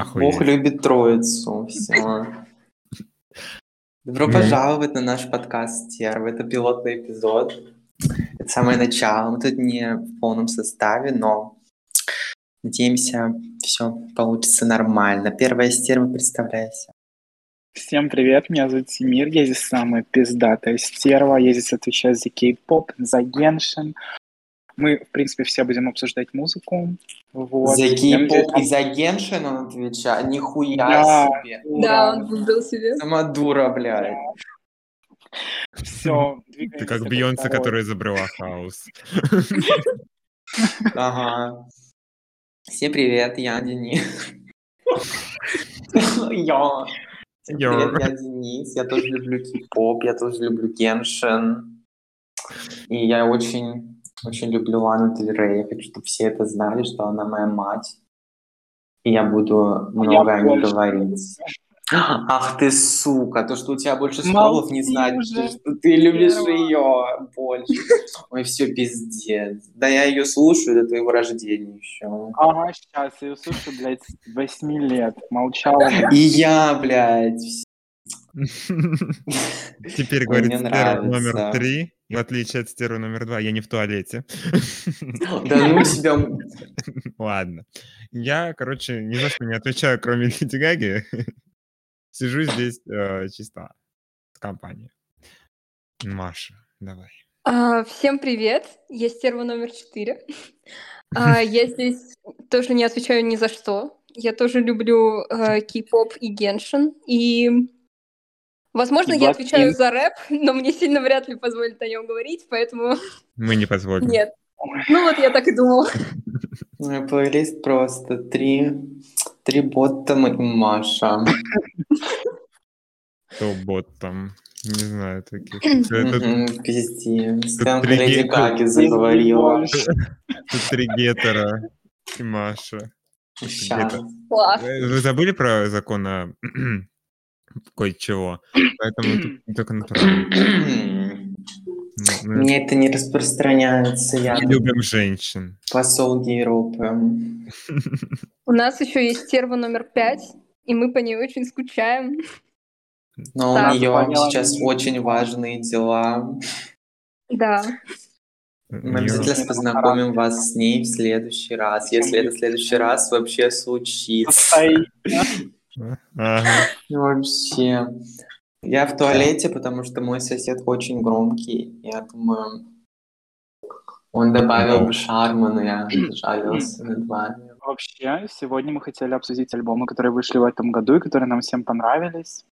Охуеть. Бог любит троицу. Все. Добро Ну. пожаловать на наш подкаст Стерва. Это пилотный эпизод. Это самое начало. Мы тут не в полном составе, но надеемся, все получится нормально. Первая стерва, представляйся. Всем привет, меня зовут Тимир, я здесь самая пиздатая стерва, я здесь отвечаю за кей-поп, за геншин. Мы, в принципе, все будем обсуждать музыку. Вот. За Я кей-поп и за геншин он отвечает. Нихуя Да. себе. Да, он выбрал себе. Сама дура, блядь. Все, Ты как Бейонсе, которая изобрела хаос. Ага. Всем привет, я Денис. Йо. Всем Йо. привет, я Денис. Я тоже люблю кей-поп, я тоже люблю Геншин. И я очень, очень люблю Лану Дель Рей. Я хочу, чтобы все это знали, что она моя мать. И я буду много о ней больше. говорить. Ах ты сука, то, что у тебя больше скроллов не знать, уже, что ты любишь ее больше. Ой, все пиздец. Да я ее слушаю до твоего рождения еще. Ага, сейчас, я ее слушаю, блядь, с 8 лет, молчала. И я, блядь. Теперь говорит стерва номер три. В отличие от стерва номер два, я не в туалете. Да ну тебя... Ладно. Я, короче, ни за что не отвечаю, кроме Леди Гаги. Сижу здесь э, чисто в компании. Маша, давай. А, всем привет, я стерва номер четыре. А, я здесь тоже не отвечаю ни за что. Я тоже люблю э, кей-поп и геншин. И, возможно, И я отвечаю за рэп, но мне сильно вряд ли позволят о нем говорить, поэтому Мы не позволим. нет. Ну вот я так и думала. Мой плейлист просто три... Три боттома и Маша. Кто бот там? Не знаю таких. Пиздец. Там три Леди. Гаги заговорила. тут три гетера и Маша. Вы забыли про закон о кое-чего? Поэтому тут только натурально. Мне это не распространяется, я любим женщин. посол Европы. У нас еще есть стерва номер пять, и мы по ней очень скучаем. Но у нее Поняла. сейчас очень важные дела. Да. Мы обязательно познакомим вас с ней в следующий раз, если это в следующий раз вообще случится. Ага. Вообще. Я в туалете, потому что мой сосед очень громкий. Я думаю, он добавил бы шарма, но я жалился над вами. Вообще, сегодня мы хотели обсудить альбомы, которые вышли в этом году и которые нам всем понравились.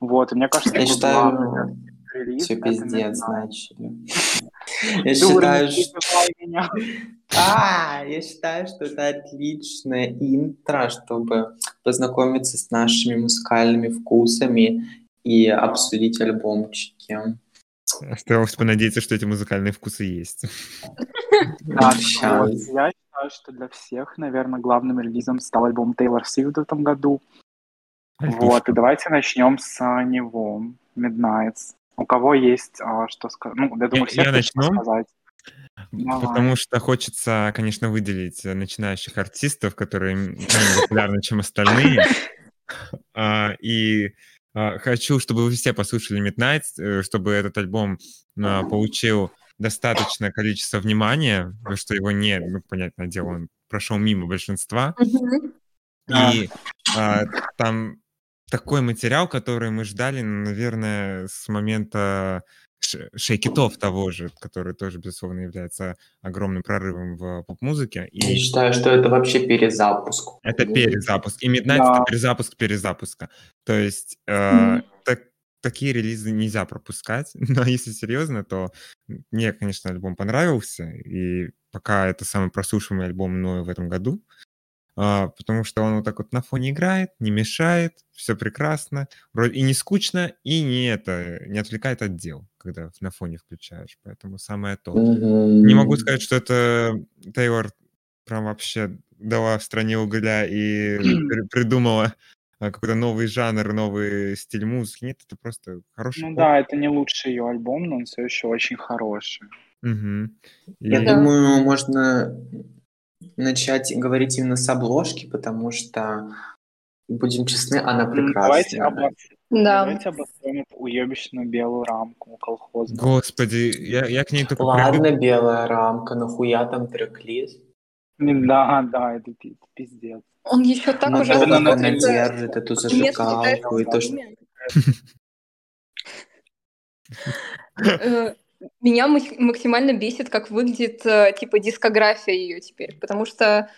Вот, и мне кажется, Я считаю, релиз все пиздец начали. Я считаю, что... А, я считаю, что это отличное интро, чтобы познакомиться с нашими музыкальными вкусами и обсудить альбомчики. Осталось понадеяться, что эти музыкальные вкусы есть. Я считаю, что для всех, наверное, главным релизом стал альбом Тейлор Свифт в этом году. Вот, и давайте начнем с а, него, Midnights. У кого есть а, что сказать? Ну, я думаю, всех я начну? сказать. Давай. Потому что хочется, конечно, выделить начинающих артистов, которые менее популярны, чем остальные. А, И а, хочу, чтобы вы все послушали Midnight, э, чтобы этот альбом получил достаточное количество внимания, потому что его не, ну, понятное дело, он прошел мимо большинства. И а, там такой материал, который мы ждали, ну, наверное, с момента шейкитов того же, который тоже, безусловно, является огромным прорывом в поп-музыке. Я И считаю, что это вообще перезапуск. это перезапуск. И Midnight Да. это перезапуск перезапуска. То есть э, Мгм. так- такие релизы нельзя пропускать. Но если серьезно, то мне, конечно, альбом понравился. И пока это самый прослушиваемый альбом мною в этом году. Потому что он вот так вот на фоне играет, не мешает, все прекрасно, вроде и не скучно, и не это, не отвлекает от дел, когда на фоне включаешь, поэтому самое то. Не могу сказать, что это Тейлор прям вообще дала в стране угля и при- придумала а, какой-то новый жанр, новый стиль музыки. Нет, это просто хороший Ну поп. да, это не лучший ее альбом, но он все еще очень хороший. Я И- Да. думаю, можно начать говорить именно с обложки, потому что будем честны, она М, Давайте, прекрасная. обос... Да. Давайте обосрем эту уебищную белую рамку колхозную. Господи, я, я к ней только Ладно, привык. белая рамка, нахуя там трек-лист? Да, да, это пи- пиздец. Он еще так Но как на она относится держит эту зажигалку, и то, что... Меня мак- максимально бесит, как выглядит э, типа дискография ее теперь, потому что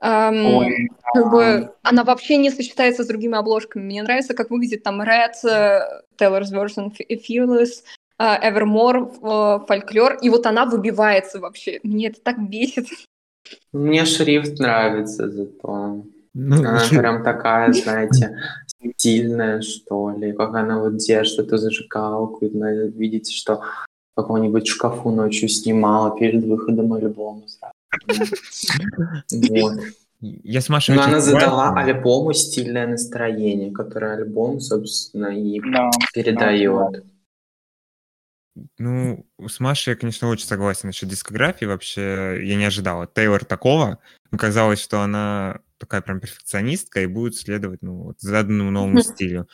эм, Ой, как бы она вообще не сочетается с другими обложками. Мне нравится, как выглядит там Red, э, Taylor's version, Fearless, э, Evermore, Folklore, и вот она выбивается вообще. Мне это так бесит. Мне шрифт нравится зато. Ну, Она прям такая, знаете, стильная, что ли. Как она вот держит эту зажигалку. И, видите, что каком-нибудь шкафу ночью снимала перед выходом альбома. сразу. Вот. я с Машей Но она задала альбому стильное настроение, которое альбом, собственно, и да. передает. Ну, с Машей я, конечно, очень согласен насчет дискографии. Вообще, я не ожидал от Тейлор такого. Казалось, что она такая прям перфекционистка и будет следовать ну, вот заданному новому стилю.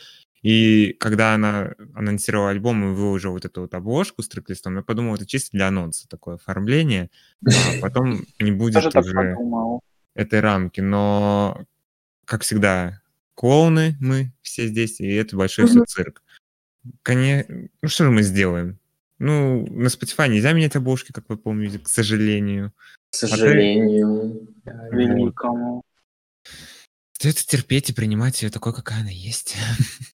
И когда она анонсировала альбом и выложила вот эту вот обложку с трек-листом, я подумал, это чисто для анонса такое оформление. А потом не будет уже этой рамки. Но, как всегда, клоуны мы все здесь, и это большой все цирк. Коне... Ну, что же мы сделаем? Ну, на Spotify нельзя менять обложки, как вы помните, к сожалению. К сожалению. Великому. Остается терпеть и принимать ее такой, какая она есть.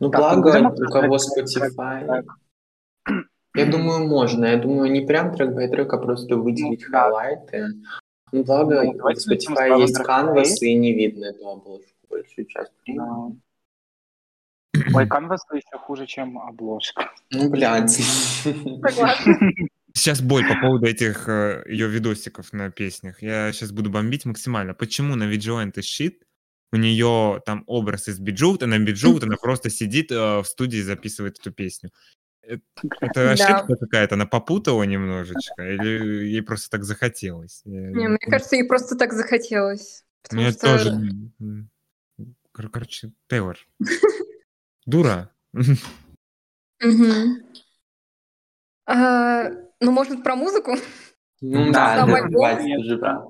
Ну, Так, благо, у кого Spotify... Я думаю, можно. Я думаю, не прям трек бай трек, а просто выделить Ну, хайлайты. Ну, благо, Ну, в с Spotify есть Canvas, и не видно эту обложку большую часть времени. Ой, канвас еще хуже, чем обложка. Ну, блядь. Сейчас боль по поводу этих э, ее видосиков на песнях. Я сейчас буду бомбить максимально. Почему на Vigilant и Shit у нее там образ из Биджут, она Биджут, она просто сидит э, в студии и записывает эту песню. Э, Это Да. ошибка какая-то, она попутала немножечко, или ей просто так захотелось? Не, мне кажется, ей просто так захотелось. Мне что... тоже... кор- Короче, Тейлор. Дура. А, ну, может, про музыку? Ну Да, да, сам да, альбом хватит нет, уже про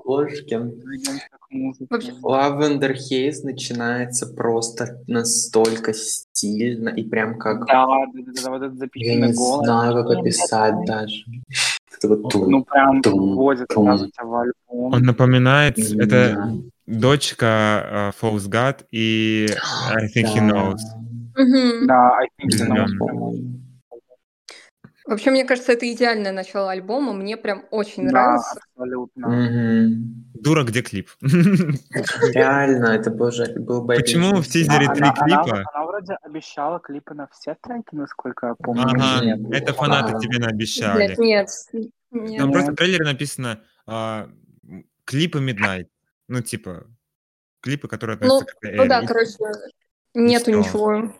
Lavender Haze начинается просто настолько стильно и прям как... Да, да, да, да, вот этот Я записанный не голос. знаю, как описать даже. Это Ну, прям тум, вводит тум. сразу тебя в альбом. Он напоминает, это дочка uh, False God и I think he knows. Да, I think Да. you know. Да. Вообще, мне кажется, это идеальное начало альбома. Мне прям очень Да, нравится. абсолютно. Мгм. Дура, где клип? Реально, это был, же- был бы Почему в тизере три клипа? она вроде обещала клипы на все треки, насколько я помню. Ага, это ну, фанаты тебе наобещали. Нет, нет. нет. Там просто в трейлере написано а, клипы Midnight. Ну, типа, клипы, которые Ну, относятся к этой ну да, короче, нету ничего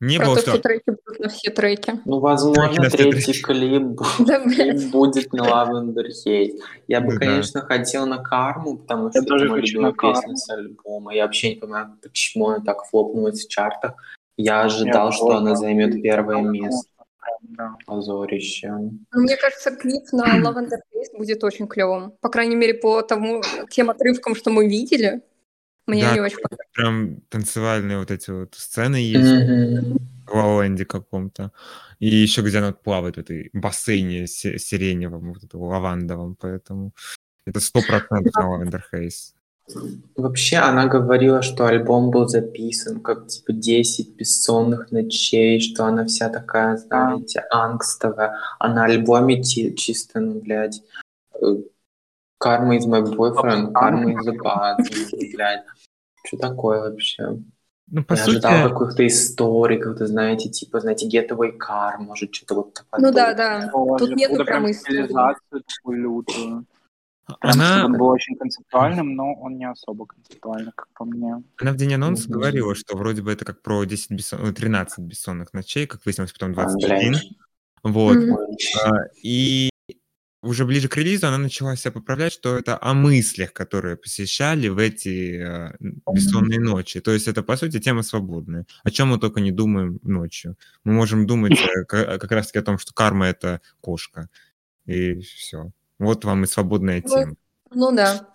Не про было то, что... треки будут на все треки. Ну, возможно, Треки третий треки. клип, Да, клип будет на Lavender Haze. Я бы, Ну да. конечно, хотел на Карму, потому Я что это тоже моя любимая песня с альбома. Я вообще не понимаю, почему она так флопнулась в чартах. Я ожидал, Я что она займет первое место. да. Позорище. Ну, Мне кажется, клип на Lavender Haze будет очень клевым. По крайней мере, по тому, тем отрывкам, что мы видели. Мне Да, они очень понравились. Прям танцевальные вот эти вот сцены есть. Мгм. в Лаленде каком-то. И еще где она плавает в этой бассейне си- сиреневом, вот этом лавандовом, поэтому это сто процентов на Lavender Haze. Вообще, она говорила, что альбом был записан как, типа, 10 бессонных ночей, что она вся такая, знаете, ангстовая. А на альбоме чисто, ну, блядь, Карма из my boyfriend, Карма из the ну, блядь. Что такое вообще? Ну, по Я сути, ожидал каких-то историй, как-то, знаете, типа, знаете, Getaway Car, может, что-то вот такое. Ну да, да. Тоже. Тут нету прям истории. лютую. Прям, она, он был очень концептуальным, но он не особо концептуальный, как по мне. она в день анонса Мгм. говорила, что вроде бы это как про 10 бессон... ну, 13 бессонных ночей, как выяснилось потом А, 21. блядь. Вот. А, И уже ближе к релизу она начала себя поправлять, что это о мыслях, которые посещали в эти э, бессонные ночи. То есть это, по сути, тема свободная. О чем мы только не думаем ночью. Мы можем думать э, как раз-таки о том, что карма — это кошка. И все. Вот вам и свободная тема. Ну да.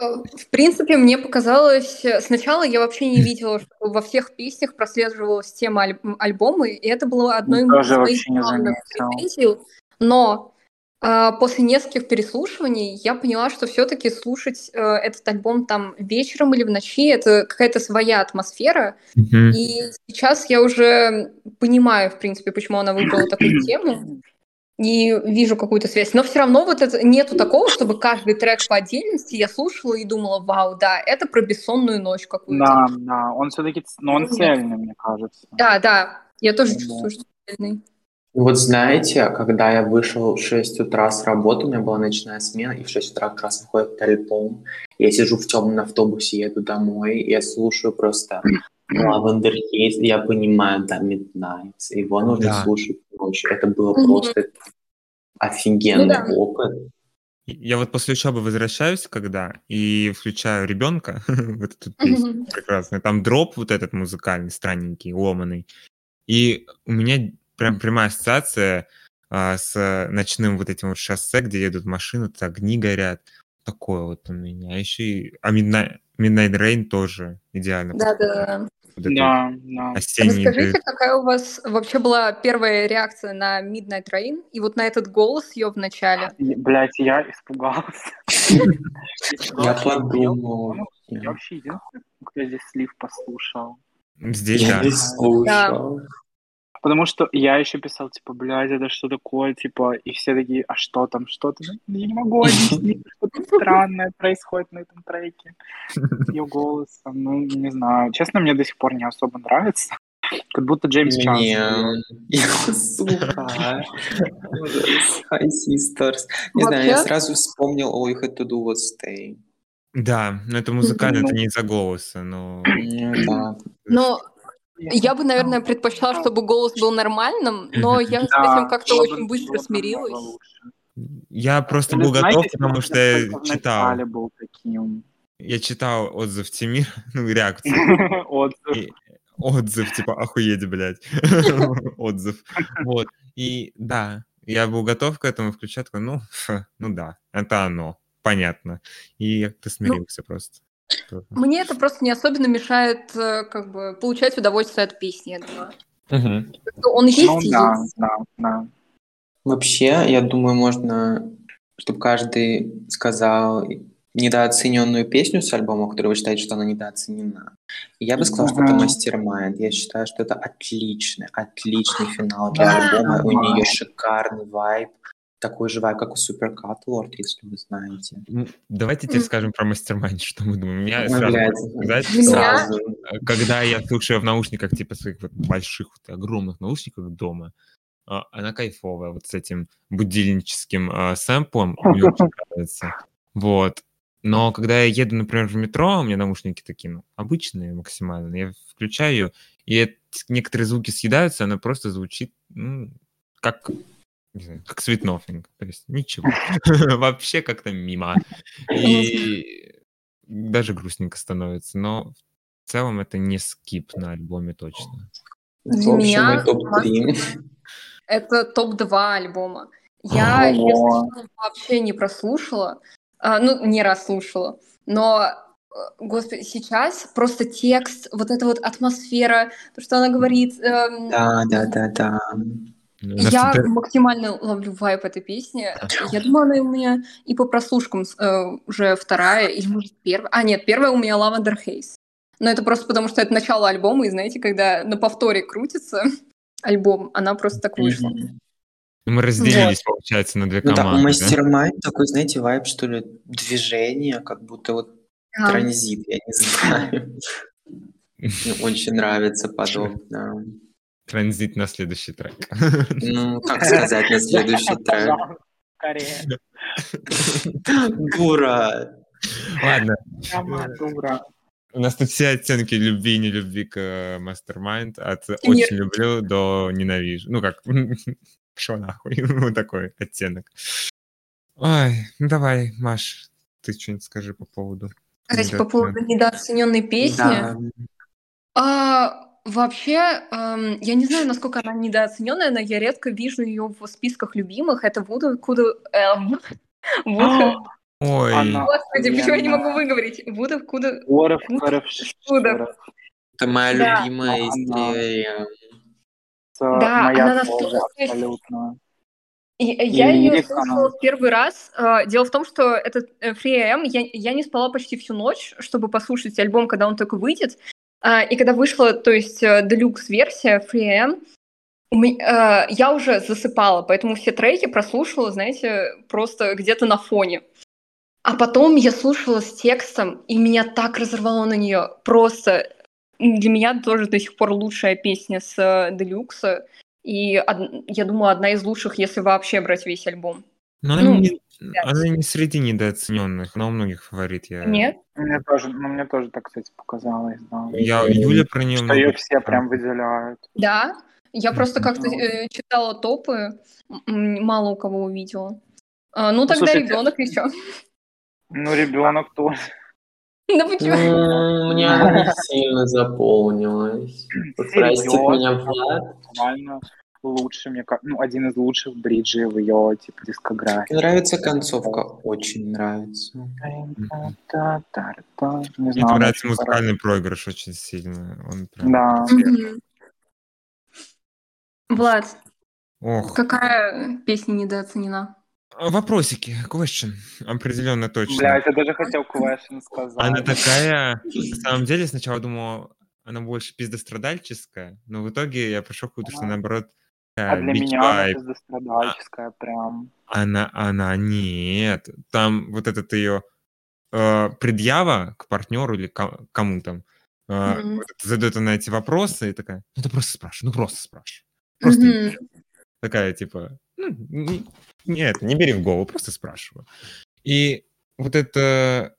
Э, в принципе, мне показалось, сначала я вообще не видела, что во всех песнях прослеживалась тема аль- альбома, и это было одной из моих главных претензий. Но э, после нескольких переслушиваний я поняла, что все-таки слушать э, этот альбом там вечером или в ночи это какая-то своя атмосфера. Mm-hmm. И сейчас я уже понимаю, в принципе, почему она выбрала такую тему и вижу какую-то связь. Но все равно вот это нету такого, чтобы каждый трек по отдельности я слушала и думала, вау, да, это про бессонную ночь какую-то. Да, да, он все-таки, но он цельный, мне кажется. Да, да, я тоже да. чувствую, что цельный. Вот знаете, когда я вышел в 6 утра с работы, у меня была ночная смена, и в 6 утра как раз выходит альбом. Я сижу в темном автобусе, еду домой, и я слушаю просто Lavender Haze, я понимаю, да, Midnight. Его нужно да. слушать ночью. Это было mm-hmm. просто офигенный ну, да. опыт. Я вот после учебы возвращаюсь, когда, и включаю ребенка, вот эту песню прекрасную. Там дроп вот этот музыкальный, странненький, ломаный. И у меня прям прямая ассоциация а, с ночным вот этим вот шоссе, где едут машины, тут огни горят. Такое вот у меня. Еще и... А Midnight, Midnight Rain тоже идеально. Да-да-да вот да, да. осенний... Расскажите, какая у вас вообще была первая реакция на Midnight Rain и вот на этот голос ее в начале? Блять, я испугался. Я подумал. Я вообще единственный, кто здесь слив послушал. Здесь, да. Потому что я еще писал, типа, блядь, это что такое, типа, и все такие, а что там, что там? Я не могу объяснить, что-то странное происходит на этом треке. Ее голосом, ну, не знаю. Честно, мне до сих пор не особо нравится. Как будто Джеймс Чанс. Сука. Hi, sisters. Не знаю, я сразу вспомнил All You Had To Do Was Stay. Да, но это музыкально, это не из-за голоса, но... Да. Но я бы, наверное, предпочла, чтобы голос был нормальным, но я с этим как-то очень быстро смирилась. Я просто был готов, потому что я читал. Я читал отзыв Тимир, ну, реакцию. Отзыв. Отзыв, типа, охуеть, блядь. Отзыв. Вот. И да, я был готов к этому, включать, ну, ну да, это оно, понятно. И я как-то ну, смирился просто. Мне это просто не особенно мешает э, как бы получать удовольствие от песни, я думаю. Угу. Он есть ну, да, да, да. Вообще, я думаю, можно, чтобы каждый сказал недооцененную песню с альбома, которую вы считаете, что она недооценена. я бы сказал, что это Mastermind. Я считаю, что это отличный, отличный финал для альбома. У нее шикарный вайб такой же вайб, как у Lord, если вы знаете. Давайте теперь скажем про мастер что мы думаем. Меня сразу сказать, сразу. Э, когда я слушаю в наушниках, типа своих вот больших, вот, огромных наушниках дома, а, она кайфовая, вот с этим будильническим э, сэмплом, мне очень нравится. Вот. Но когда я еду, например, в метро, у меня наушники такие, ну, обычные максимально, я включаю ее, и некоторые звуки съедаются, она просто звучит, ну, как не знаю, как Светнофинг. То есть ничего. Вообще как-то мимо. И даже грустненько становится. Но в целом это не скип на альбоме точно. Для меня это топ-2 альбома. Я, если вообще не прослушала, а, ну, не расслушала, но э, Господи, сейчас просто текст, вот эта вот атмосфера, то, что она говорит. Эм, да, да, да, да. Я максимально ловлю вайп этой песни. Я думаю, она у меня и по прослушкам э, уже вторая, или может первая. А, нет, первая у меня Lavender Haze. Но это просто потому, что это начало альбома, и знаете, когда на повторе крутится альбом, она просто так вышла. Мы разделились, вот. получается, на две команды. Ну, да, у Mastermind да? такой, знаете, вайп, что ли, движение, как будто вот а. транзит, я не знаю. Мне очень нравится подобное. Транзит на следующий трек. Ну, как сказать на следующий трек? Скорее. Дура. Ладно. дура. У нас тут все оттенки любви и нелюбви к Mastermind. От очень люблю до ненавижу. Ну как, шо нахуй. Вот такой оттенок. Ой, ну давай, Маш, ты что-нибудь скажи по поводу. Кстати, по поводу недооцененной песни. Да. А, вообще, эм, я не знаю, насколько она недооцененная, но я редко вижу ее в списках любимых. Это Вуда Куда... эм, Вуда... Ой, Она- Господи, почему я не могу выговорить? Вуда Куда... Уоров, Куда? Шеров. Это моя Да. любимая история. Да, моя она настолько- абсолютно. И, я ее лирика, слушала она- в первый раз. А, Дело в том, что этот э, Free AM, я, я не спала почти всю ночь, чтобы послушать альбом, когда он только выйдет. А, И когда вышла, то есть, делюкс-версия Free AM, у ме- э, я уже засыпала, поэтому все треки прослушала, знаете, просто где-то на фоне. А потом я слушала с текстом, и меня так разорвало на нее. Просто для меня тоже до сих пор лучшая песня с э, Делюкса. И од- я думаю, одна из лучших, если вообще брать весь альбом. но она, ну, не, она не среди недооцененных, она у многих фаворит. Я, Нет? Мне тоже, ну, мне тоже так, кстати, показалось, да. я Юля про нее Что ее все прям выделяют. Да. Я просто как-то э, читала топы, мало у кого увидела. А, ну, тогда слушайте, ребенок еще. Ну, ребенок тоже. Да почему? Мне она не сильно заполнилась. Простит меня Влад. Лучший, мне кажется, ну, один из лучших бриджей в ее, типа, дискографии. Мне нравится концовка, очень нравится. Не Мне знаю, нравится музыкальный проигрыш очень сильно. Он прям... Да. Влад, Ох, какая песня недооценена? вопросики, question, определенно точно. Блядь, я даже хотел question сказать. Она такая, на самом деле, сначала думал, она больше пиздострадальческая, но в итоге я пришел к выводу, что А. А для меня она пиздострадальческая прям. Она, она, нет. Там вот этот ее э, предъява к партнеру или ко- кому там, э, вот это задает она эти вопросы и такая, ну ты просто спрашивай, ну просто спрашивай. Просто интересно». такая типа, ну, не- нет, не бери в голову, просто спрашиваю. И вот это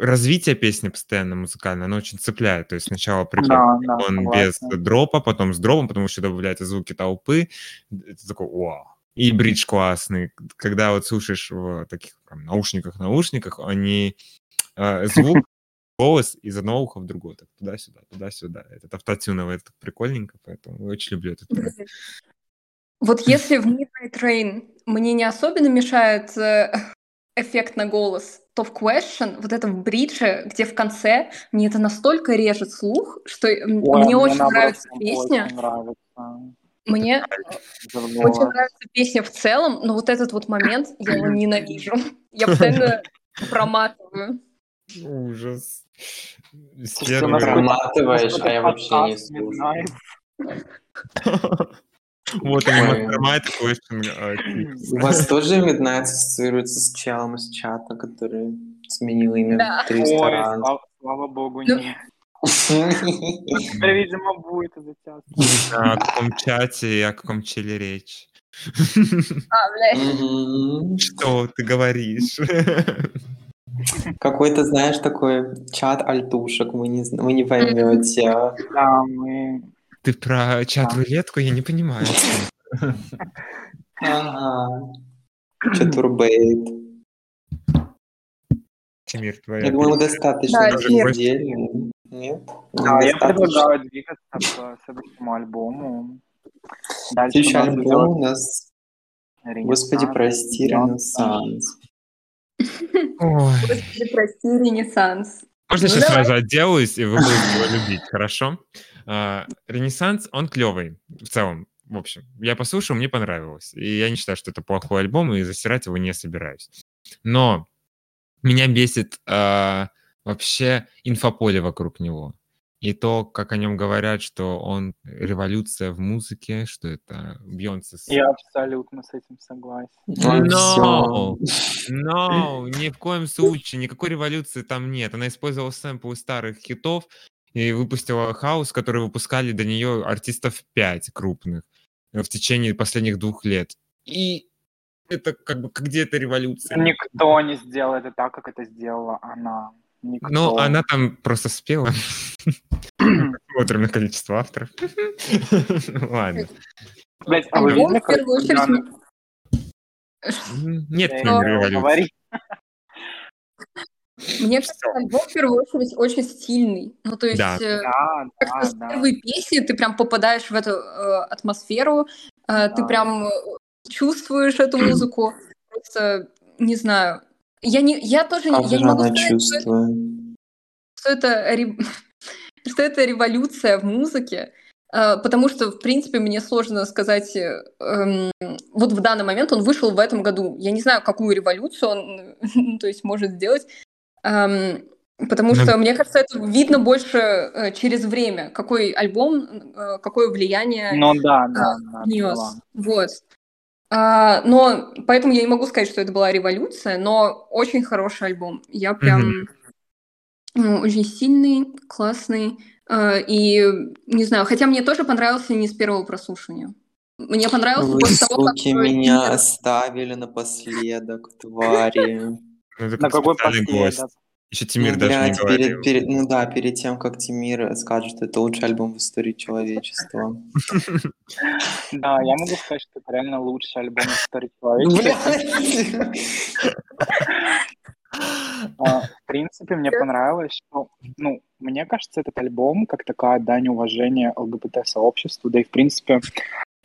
развитие песни постоянно музыкально, оно очень цепляет. То есть сначала прикольно, Да, да, он без согласна. дропа, потом с дропом, потому что добавляются звуки толпы. Это такой, вау. И бридж классный. Когда вот слушаешь в таких наушниках-наушниках, они э, звук, голос из одного уха в другое, так туда-сюда, туда-сюда. Этот автотюновый, это так прикольненько, поэтому очень люблю этот трек. Вот если в Midnight Rain мне не особенно мешает э, эффект на голос, то в Question, вот это в бридже, где в конце, мне это настолько режет слух, что Ой, мне очень нравится песня. Очень нравится. Мне очень нравится песня в целом, но вот этот вот момент я его ненавижу. Я постоянно проматываю. Ужас. Насколько- Проматываешь, а я вообще не слушаю. Вот они, Ой. Mastermind Question. У вас тоже Midnight ассоциируется с челом из чата, который сменил имя Да. в 300 Ой, раз? слава, слава богу, Ну, нет. Видимо, будет. Не знаю, о каком чате и о каком челе речь. А. Что ты говоришь? Какой-то, знаешь, такой чат альтушек, вы не, вы не поймете. Да, мы... Ты про чат-рулетку? Я не понимаю. Ага. Чатурбейт. Тимир, твоя Я думаю, достаточно. Нет? Да, я предлагаю двигаться к следующему альбому. Дальше Следующий у нас альбом у нас, господи, прости, «Ренессанс». Господи, прости, Ренессанс. Можно Ну, сейчас давай. сразу отделаюсь, и вы будете его любить, хорошо? А, Ренессанс, он клевый в целом. В общем, я послушал, мне понравилось. И я не считаю, что это плохой альбом, и засирать его не собираюсь. Но меня бесит а, вообще инфополе вокруг него. И то, как о нем говорят, что он революция в музыке, что это Бьонсе с Я абсолютно с этим согласен. Ну, No, no, ни в коем случае, никакой революции там нет. Она использовала сэмплы старых хитов и выпустила хаос, который выпускали до нее артистов 5 крупных э, в течение последних двух лет. И это как бы где это революция? Никто не сделал это так, как это сделала она. Никто. Но она там просто спела. Смотрим на количество авторов. Ладно. А вы Альбом, видели, в первую как очередь, Яна- М, Нет не революции. говори. Мне кажется, альбом в первую очередь очень стильный. Ну, то есть Да. э, Да, как-то да, с да. первой песни ты прям попадаешь в эту э, атмосферу, э, ты Да. прям э, чувствуешь эту музыку. Просто не знаю. Я не, я тоже не, Как я не могу сказать, что это, что это ре- что это революция в музыке, э, потому что, в принципе, мне сложно сказать, э, эм, вот в данный момент он вышел в этом году. Я не знаю, какую революцию он, ну, то есть, может сделать, эм, потому что, мне кажется, это видно больше э, через время, какой альбом, э, какое влияние Ну да, да, да, внес. поняла. Вот. А, но поэтому я не могу сказать, что это была революция, но очень хороший альбом. Я прям ну, очень сильный, классный. а, и не знаю, хотя мне тоже понравился не с первого прослушивания. Мне понравился Вы, после того, как э, меня оставили напоследок, твари. Ну, это На как какой специальный гость. последок? Еще Тимир Ну, даже не блядь, говорил. перед, перед- ну да, перед тем, как Тимир скажет, что это лучший альбом в истории человечества. Да, я могу сказать, что это реально лучший альбом истории Ну, человечества. А, В принципе, мне понравилось, что, ну, мне кажется, этот альбом как такая дань уважения ЛГБТ-сообществу, да и, в принципе,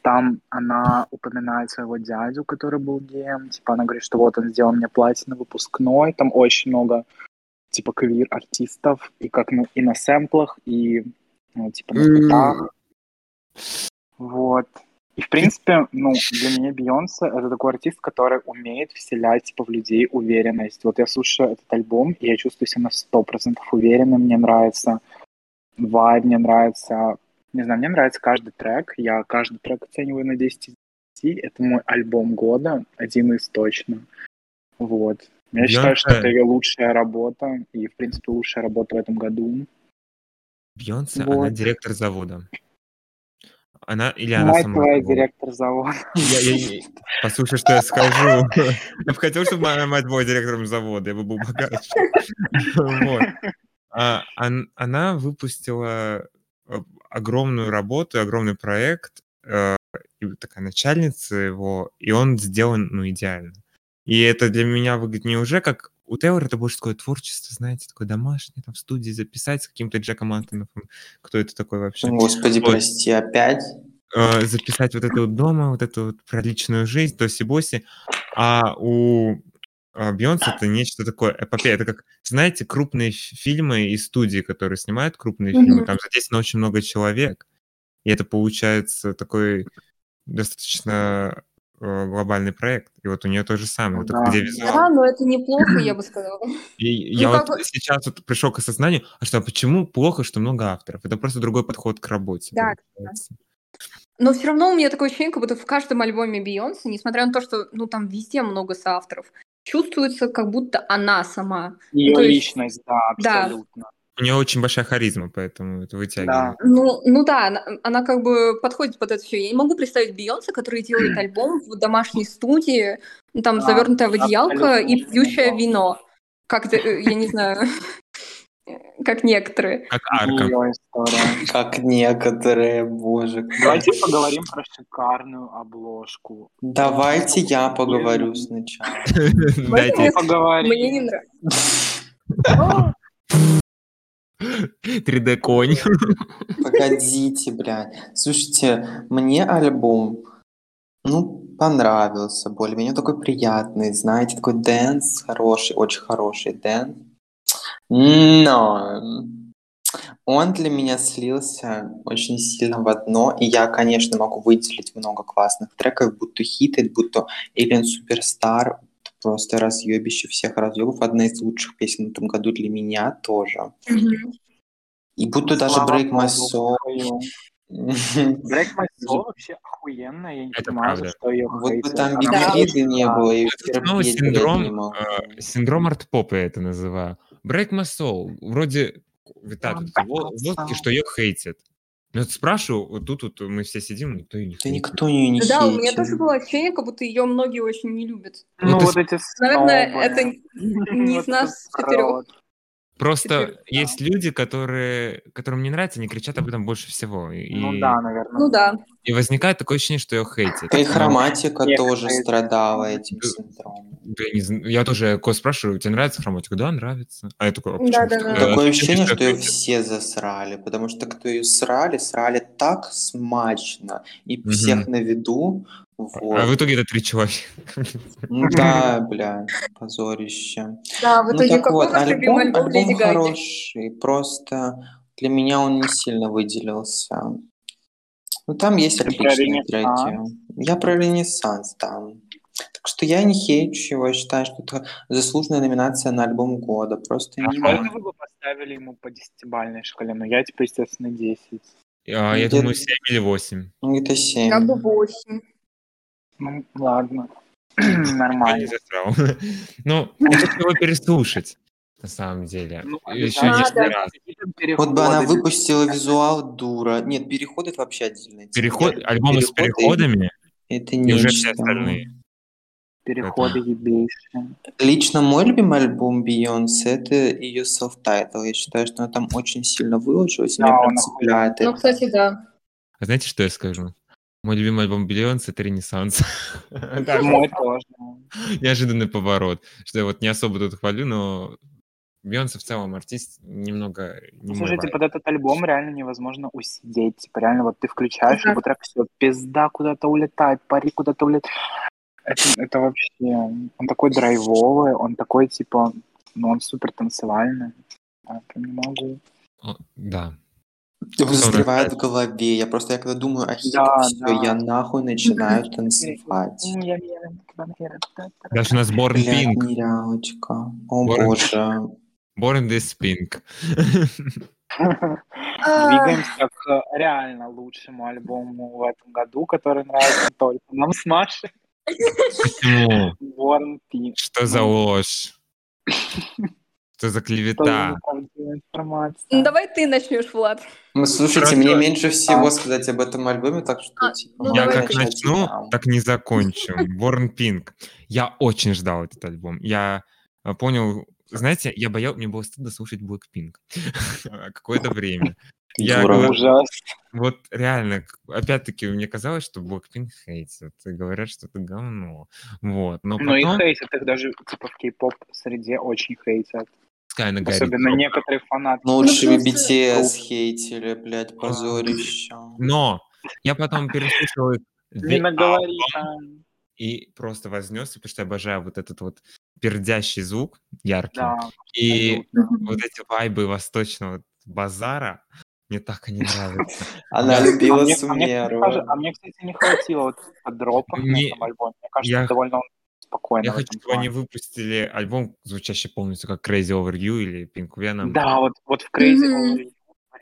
там она упоминает своего дядю, который был геем, типа она говорит, что вот он сделал мне платье на выпускной, там очень много, типа, квир-артистов, и как, ну, и на сэмплах, и, ну, типа, на битах, вот. И, в принципе, ну, для меня Бейонсе — это такой артист, который умеет вселять, типа, в людей уверенность. Вот я слушаю этот альбом, и я чувствую себя на сто процентов уверенным, мне нравится вайб, мне нравится... Не знаю, мне нравится каждый трек, я каждый трек оцениваю на 10 из 10. Это мой альбом года, один из точно. Вот. Я считаю, что это ее лучшая работа, и, в принципе, лучшая работа в этом году. Бьонсе, Вот. она директор завода. Она или она Мать сама твоя директор завода. Я- я- я- Послушай, что я скажу. Я бы хотел, чтобы моя мать была директором завода, я бы был богаче. Вот. А, он- Она выпустила э, огромную работу, огромный проект, э, и такая начальница его, и он сделан, ну, идеально. И это для меня выглядит не уже как... У Тейлора это больше такое творчество, знаете, такое домашнее, там, в студии записать с каким-то Джеком Антоновым. Кто это такой вообще? Господи, Вот. прости, опять? э, записать вот это вот дома, вот эту вот про личную жизнь, тоси-боси. А у а, Бейонсе это нечто такое, эпопея. Это как, знаете, крупные фи- фильмы и студии, которые снимают крупные Мгм. фильмы, там задействовано очень много человек, и это получается такой достаточно э, глобальный проект. И вот у нее то же самое, Да. где визуал. Да, но это неплохо, я бы сказала. И я как вот сейчас вот пришел к осознанию, а что, а почему плохо, что много авторов? Это просто другой подход к работе. Да, получается. Но все равно у меня такое ощущение, как будто в каждом альбоме Бейонсе, несмотря на то, что ну там везде много соавторов, чувствуется, как будто она сама. Ее есть- личность, да, Да. абсолютно. У нее очень большая харизма, поэтому это вытягивает. Ну, ну да, она, она как бы подходит под это все. Я не могу представить Бейонсе, который делает альбом в домашней студии, ну, там Да, завернутая в одеялко и пьющая вино. Как это, э, я не знаю, как некоторые. Как арка. Как некоторые, боже. Давайте поговорим про шикарную обложку. Давайте я поговорю сначала. Дайте Нет, Поговорим. Мне не нравится. 3D конь. Погодите, блядь. Слушайте, мне альбом, ну, понравился более-менее. Он такой приятный, знаете, такой dance хороший, очень хороший dance. Но он для меня слился очень сильно в одно, и я, конечно, могу выделить много классных треков, будто Heated, будто Alien Superstar, просто разъебище всех разъебов. Одна из лучших песен в этом году для меня тоже. Мгм. И будто даже Слава Break My богу, Soul. твою. Break My Soul вообще охуенно, я не Это понимаю, правда. что ее Вот бы там Она Да. Бигриды не было, и синдром, э, синдром арт-попа я это называю. Break my soul. Вроде витают вот эти во- воздухи, что ее хейтят. Но вот спрашиваю, вот тут вот мы все сидим, никто ее не Да хейтит. никто ее не Да, у меня тоже было ощущение, как будто ее многие очень не любят. Ну, Вот вот эти Наверное, снобы. это не из нас четырех. Просто Теперь да. есть люди, которые, которым не нравится, они кричат об этом больше всего. И, Ну да, наверное. Ну да. и возникает такое ощущение, что ее хейтят. И хроматика Некоторые тоже из- страдала этим Да. синдромом. да я, не я тоже Ко спрашиваю, тебе нравится хроматика? Да, нравится. А я такой, а почему? Да-да-да. Э, Такое ощущение, что ее все засрали, потому что кто ее срали, срали так смачно и всех Мгм. на виду. А в Вот. итоге это три человека. Ну да, бля, позорище. Да, в Ну итоге так какой вот, ваш любимый альбом, альбом Леди альбом хороший, просто для меня он не сильно выделился. Ну там есть Ты отличные треки. Я про Ренессанс там. Так что я не хейчу его, я считаю, что это заслуженная номинация на альбом года. Просто А не сколько вы бы поставили ему по десятибальной шкале? Ну, я, типа, естественно, 10. А, Я Где- думаю, 7 или 8. Ну, это семь. Я бы 8. Ну, ладно. Я не Нормально. засрал. Ну, лучше его переслушать, на самом деле. Ну, Еще да. раз. Вот бы она переходы, выпустила визуал дура. Нет, переход это вообще отдельная. Переход, альбомы с переходы, переходами, Это и уже все остальные. переходы ебейшие. Лично мой любимый альбом Бейонсе это ее self-title. Я считаю, что она там очень сильно выложилась, Да, меня прям цепляет. Ну, это. кстати, да. А знаете, что я скажу? Мой любимый альбом Биллионс — это «Ренессанс». Мой тоже. Неожиданный поворот, что я вот не особо тут хвалю, но Бейонсе в целом артист немного не Слушайте, вайб. под этот альбом реально невозможно усидеть. Типа, реально, вот ты включаешь, и вот так все, пизда куда-то улетает, пари куда-то улетает. Это, это вообще... Он такой драйвовый, он такой, типа... Ну, он супер танцевальный. Я прям не могу. О, Да. Застревает в голове. Я просто, я когда думаю о хите, Да, все, да. я нахуй начинаю танцевать. Да-да-да. Даже у нас Born Блядь, Pink. нерялочка. О боже. Born This Pink. Двигаемся к реально лучшему альбому в этом году, который нравится только нам с Машей. Почему? Born Pink. Что за ложь? Что за клевета? Ну, давай ты начнешь, Влад. Ну, слушайте, Хорошо. мне меньше всего А. сказать об этом альбоме, так что, А, типа, ну, Я давай как начну, я. так не закончу. Born Pink. Я очень ждал этот альбом. Я э, понял, знаете, я боял, мне было стыдно слушать Blackpink какое-то время. Я говорю, Ужас. вот реально, опять-таки, мне казалось, что Blackpink хейтят, и говорят, что это говно. Вот, но Ну и потом, хейтят их даже типа в кей-поп среде очень хейтят. Пускай она горит. Особенно некоторые фанаты. Ну, лучше бы просто- BTS хейтили, блядь, позорище. Но я потом переслушал их Не наговори там. и просто вознесся, потому что я обожаю вот этот вот пердящий звук яркий. Да, И абсолютно. вот эти вайбы восточного базара, мне так они нравятся. Она А любила а, а, Сумеру. кстати, а мне, кстати, не хватило вот дропов на Не- этом альбоме. Мне кажется, довольно он спокойно Я хочу, чтобы они выпустили альбом, звучащий полностью как Crazy Over You или Pink Venom. Да, вот, вот в Crazy Мгм. Over You,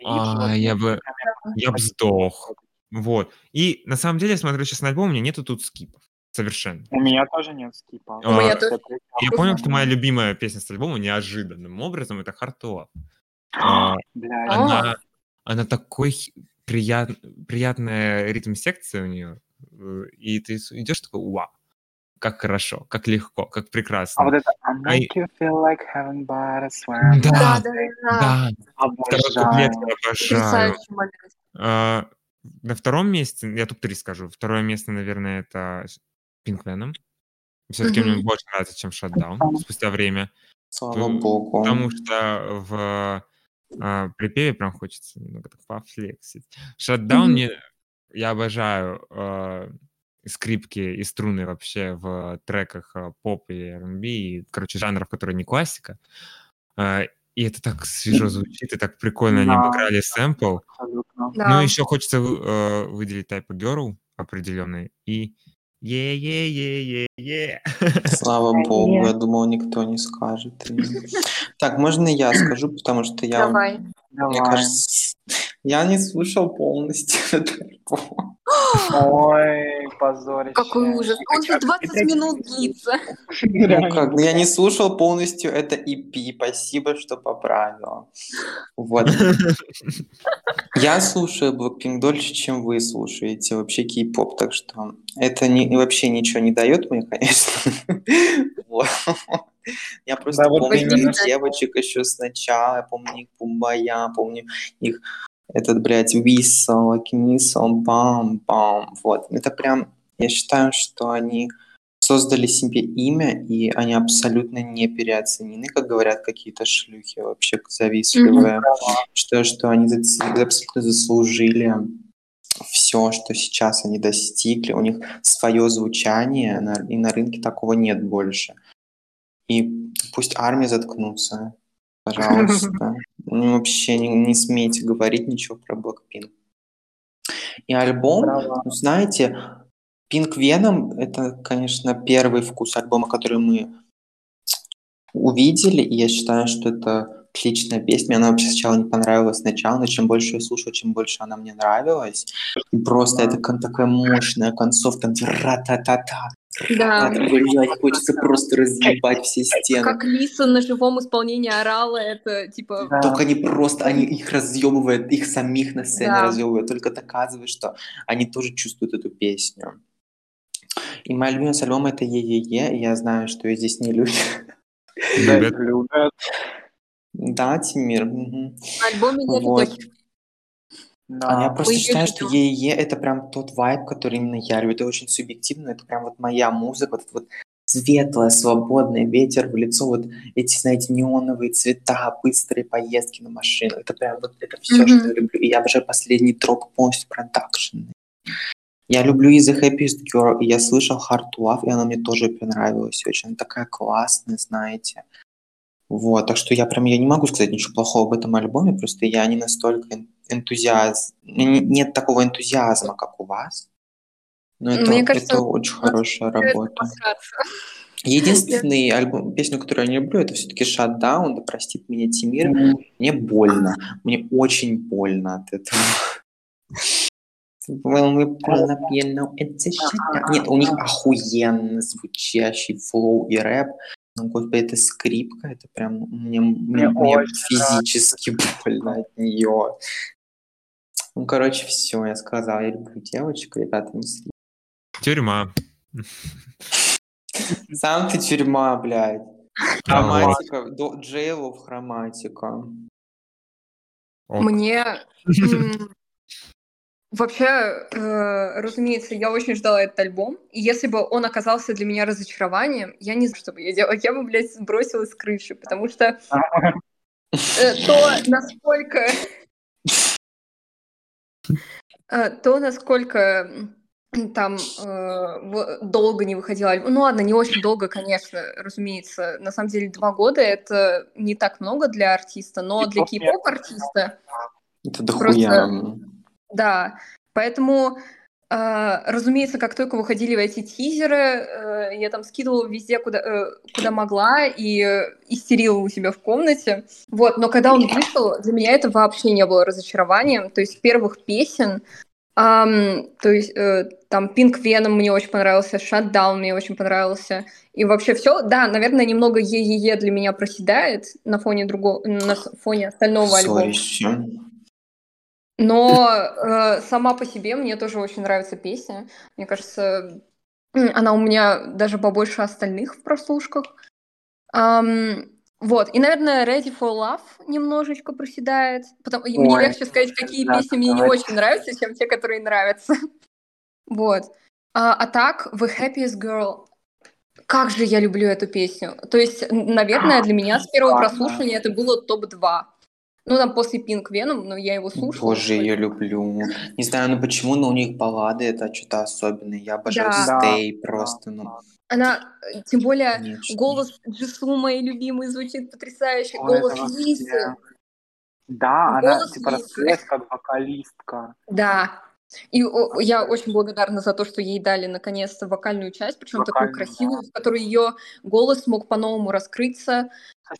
А, вот, я бы- Я бы сдох. Вот. И на самом деле, я смотрю сейчас на альбом, у меня нету тут скипов. Совершенно. У меня тоже нет скипа. У меня Вот тоже. Я понял, что моя любимая песня с альбома неожиданным образом это Love. А. А. она, она такой прият, приятная ритм-секция у нее. И ты идешь такой, вау, как хорошо, как легко, как прекрасно. А вот это I Ай. make you feel like heaven, but I swear. Да, Да, да, да. да, второй куплет Обожаю. обожаю. А, на втором месте, я топ-3 скажу, второе место, наверное, это Pink Venom. Все-таки мне Мгм. больше нравится, чем Shutdown спустя время. Слава богу. Потому что в а, припеве прям хочется немного так пофлексить. Shutdown Мгм. мне... Я обожаю а, скрипки и струны вообще в треках а, поп и R&B, и, короче, жанров, которые не классика. А, и это так свежо звучит, и так прикольно они обыграли сэмпл. Абсолютно. Да. Ну, еще хочется э, выделить Type of Girl определенный и е е е е е Слава богу, я думал, никто не скажет. Так, можно я скажу, потому что я, Давай. мне Давай. кажется, я не слушал полностью этот альбом. Ой, позорище. Какой ужас. Он же 20 минут длится. Ну как, ну я не слушал полностью это EP, спасибо, что поправила. Вот. Я слушаю Blackpink дольше, чем вы слушаете вообще кей-поп, так что это не, вообще ничего не дает мне, конечно. Вот. Я просто Да, вот помню именно. этих девочек еще сначала, я помню их Пумбая, помню их этот, блядь, Висел, Книсел, Бам, Бам, вот. Это прям, я считаю, что они создали себе имя, и они абсолютно не переоценены, как говорят какие-то шлюхи вообще завистливые. Что, что они абсолютно заслужили все, что сейчас они достигли. У них свое звучание, и на рынке такого нет больше. И пусть армия заткнутся, пожалуйста. Ну, вообще не, не смейте говорить ничего про Blackpink. И альбом, ну, знаете, Pink Venom — это, конечно, первый вкус альбома, который мы увидели, и я считаю, что это отличная песня. Мне она вообще сначала не понравилась сначала, но чем больше я слушал, чем больше она мне нравилась. И просто это кон- такая мощная концовка, ра-та-та-та. Да. Блядь, хочется просто разъебать все стены. Как Лиса на живом исполнении орала, это типа... Да. Только они просто, они их разъебывают, их самих на сцене Да. разъебывают, только доказывает, что они тоже чувствуют эту песню. И моя любимая с альбома это Yeah Yeah Yeah, я знаю, что ее здесь не любят. Да, Любят. Да, Тимир? альбоме нет Вот. Да. А я просто её считаю, что. Yeah Yeah это прям тот вайб, который именно я люблю. Это очень субъективно, это прям вот моя музыка, вот, вот светлая, свободная, ветер в лицо, вот эти, знаете, неоновые цвета, быстрые поездки на машинах. Это прям вот это все, Мгм. что я люблю. И я обожаю последний дроп полностью продакшн. Я люблю и The Happiest Girl, и я слышал Hard to Love, и она мне тоже понравилась очень. Она такая классная, знаете. Вот, так что я прям, я не могу сказать ничего плохого об этом альбоме, просто я не настолько эн- энтузиаз... н- Нет такого энтузиазма, как у вас. Но это, Мне кажется, это очень хорошая работа. Единственный альбом, песню, которую я не люблю, это все-таки Shutdown, да простит меня Тимир. М, Мне больно, мне очень больно от этого. Well, мы больно пьяно, it's a shutdown. Нет, у них охуенно звучащий флоу и рэп. Ну, господи, это скрипка, это прям мне, мне, мне физически больно от нее. Ну, короче, все, я сказал, я люблю девочек, ребята, не слушайте. Тюрьма. Сам ты тюрьма, блядь. Хроматика, до- Джейлов хроматика. Мне вообще, э, разумеется, я очень ждала этот альбом, и если бы он оказался для меня разочарованием, я не знаю, что бы я делала, я бы, блядь, сбросилась с крыши, потому что э, то, насколько... э, То, насколько там э, долго не выходил альбом. Ну ладно, не очень долго, конечно, разумеется. На самом деле два года это не так много для артиста, но для кей-поп артиста Это дохуя. Да, поэтому, э, разумеется, как только выходили эти тизеры, э, я там скидывала везде, куда, э, куда могла, и э, истерила у себя в комнате. Вот, но когда он вышел, для меня это вообще не было разочарованием. То есть первых песен, ам, то есть э, там Pink Venom мне очень понравился, Shutdown мне очень понравился. И вообще все, да, наверное, немного е-е-е для меня проседает на фоне другого, на фоне остального альбома. Но э, сама по себе мне тоже очень нравится песня. Мне кажется, она у меня даже побольше остальных в прослушках. Ам, вот, и, наверное, Ready for Love немножечко проседает. Потому... и мне Ой, легче сказать, какие да, песни мне не давайте. очень нравятся, чем те, которые нравятся. Вот. А, а так, The Happiest Girl. Как же я люблю эту песню. То есть, наверное, для меня с первого прослушивания это было топ-2. Ну, там после Pink Venom, но я его слушала. Тоже ее люблю. Не знаю, ну почему, но у них баллады это что-то особенное. Я обожаю Да. Stay просто, ну, Она, э, тем более, конечно. голос Джису, моей любимый, звучит потрясающе. Ой, голос вообще- Лисы. Да, она Голос типа Лисы. раскрылась как вокалистка. Да. И о, я очень благодарна за то, что ей дали наконец-то вокальную часть, причем такую Вокальную, красивую, в которой ее голос смог по-новому раскрыться.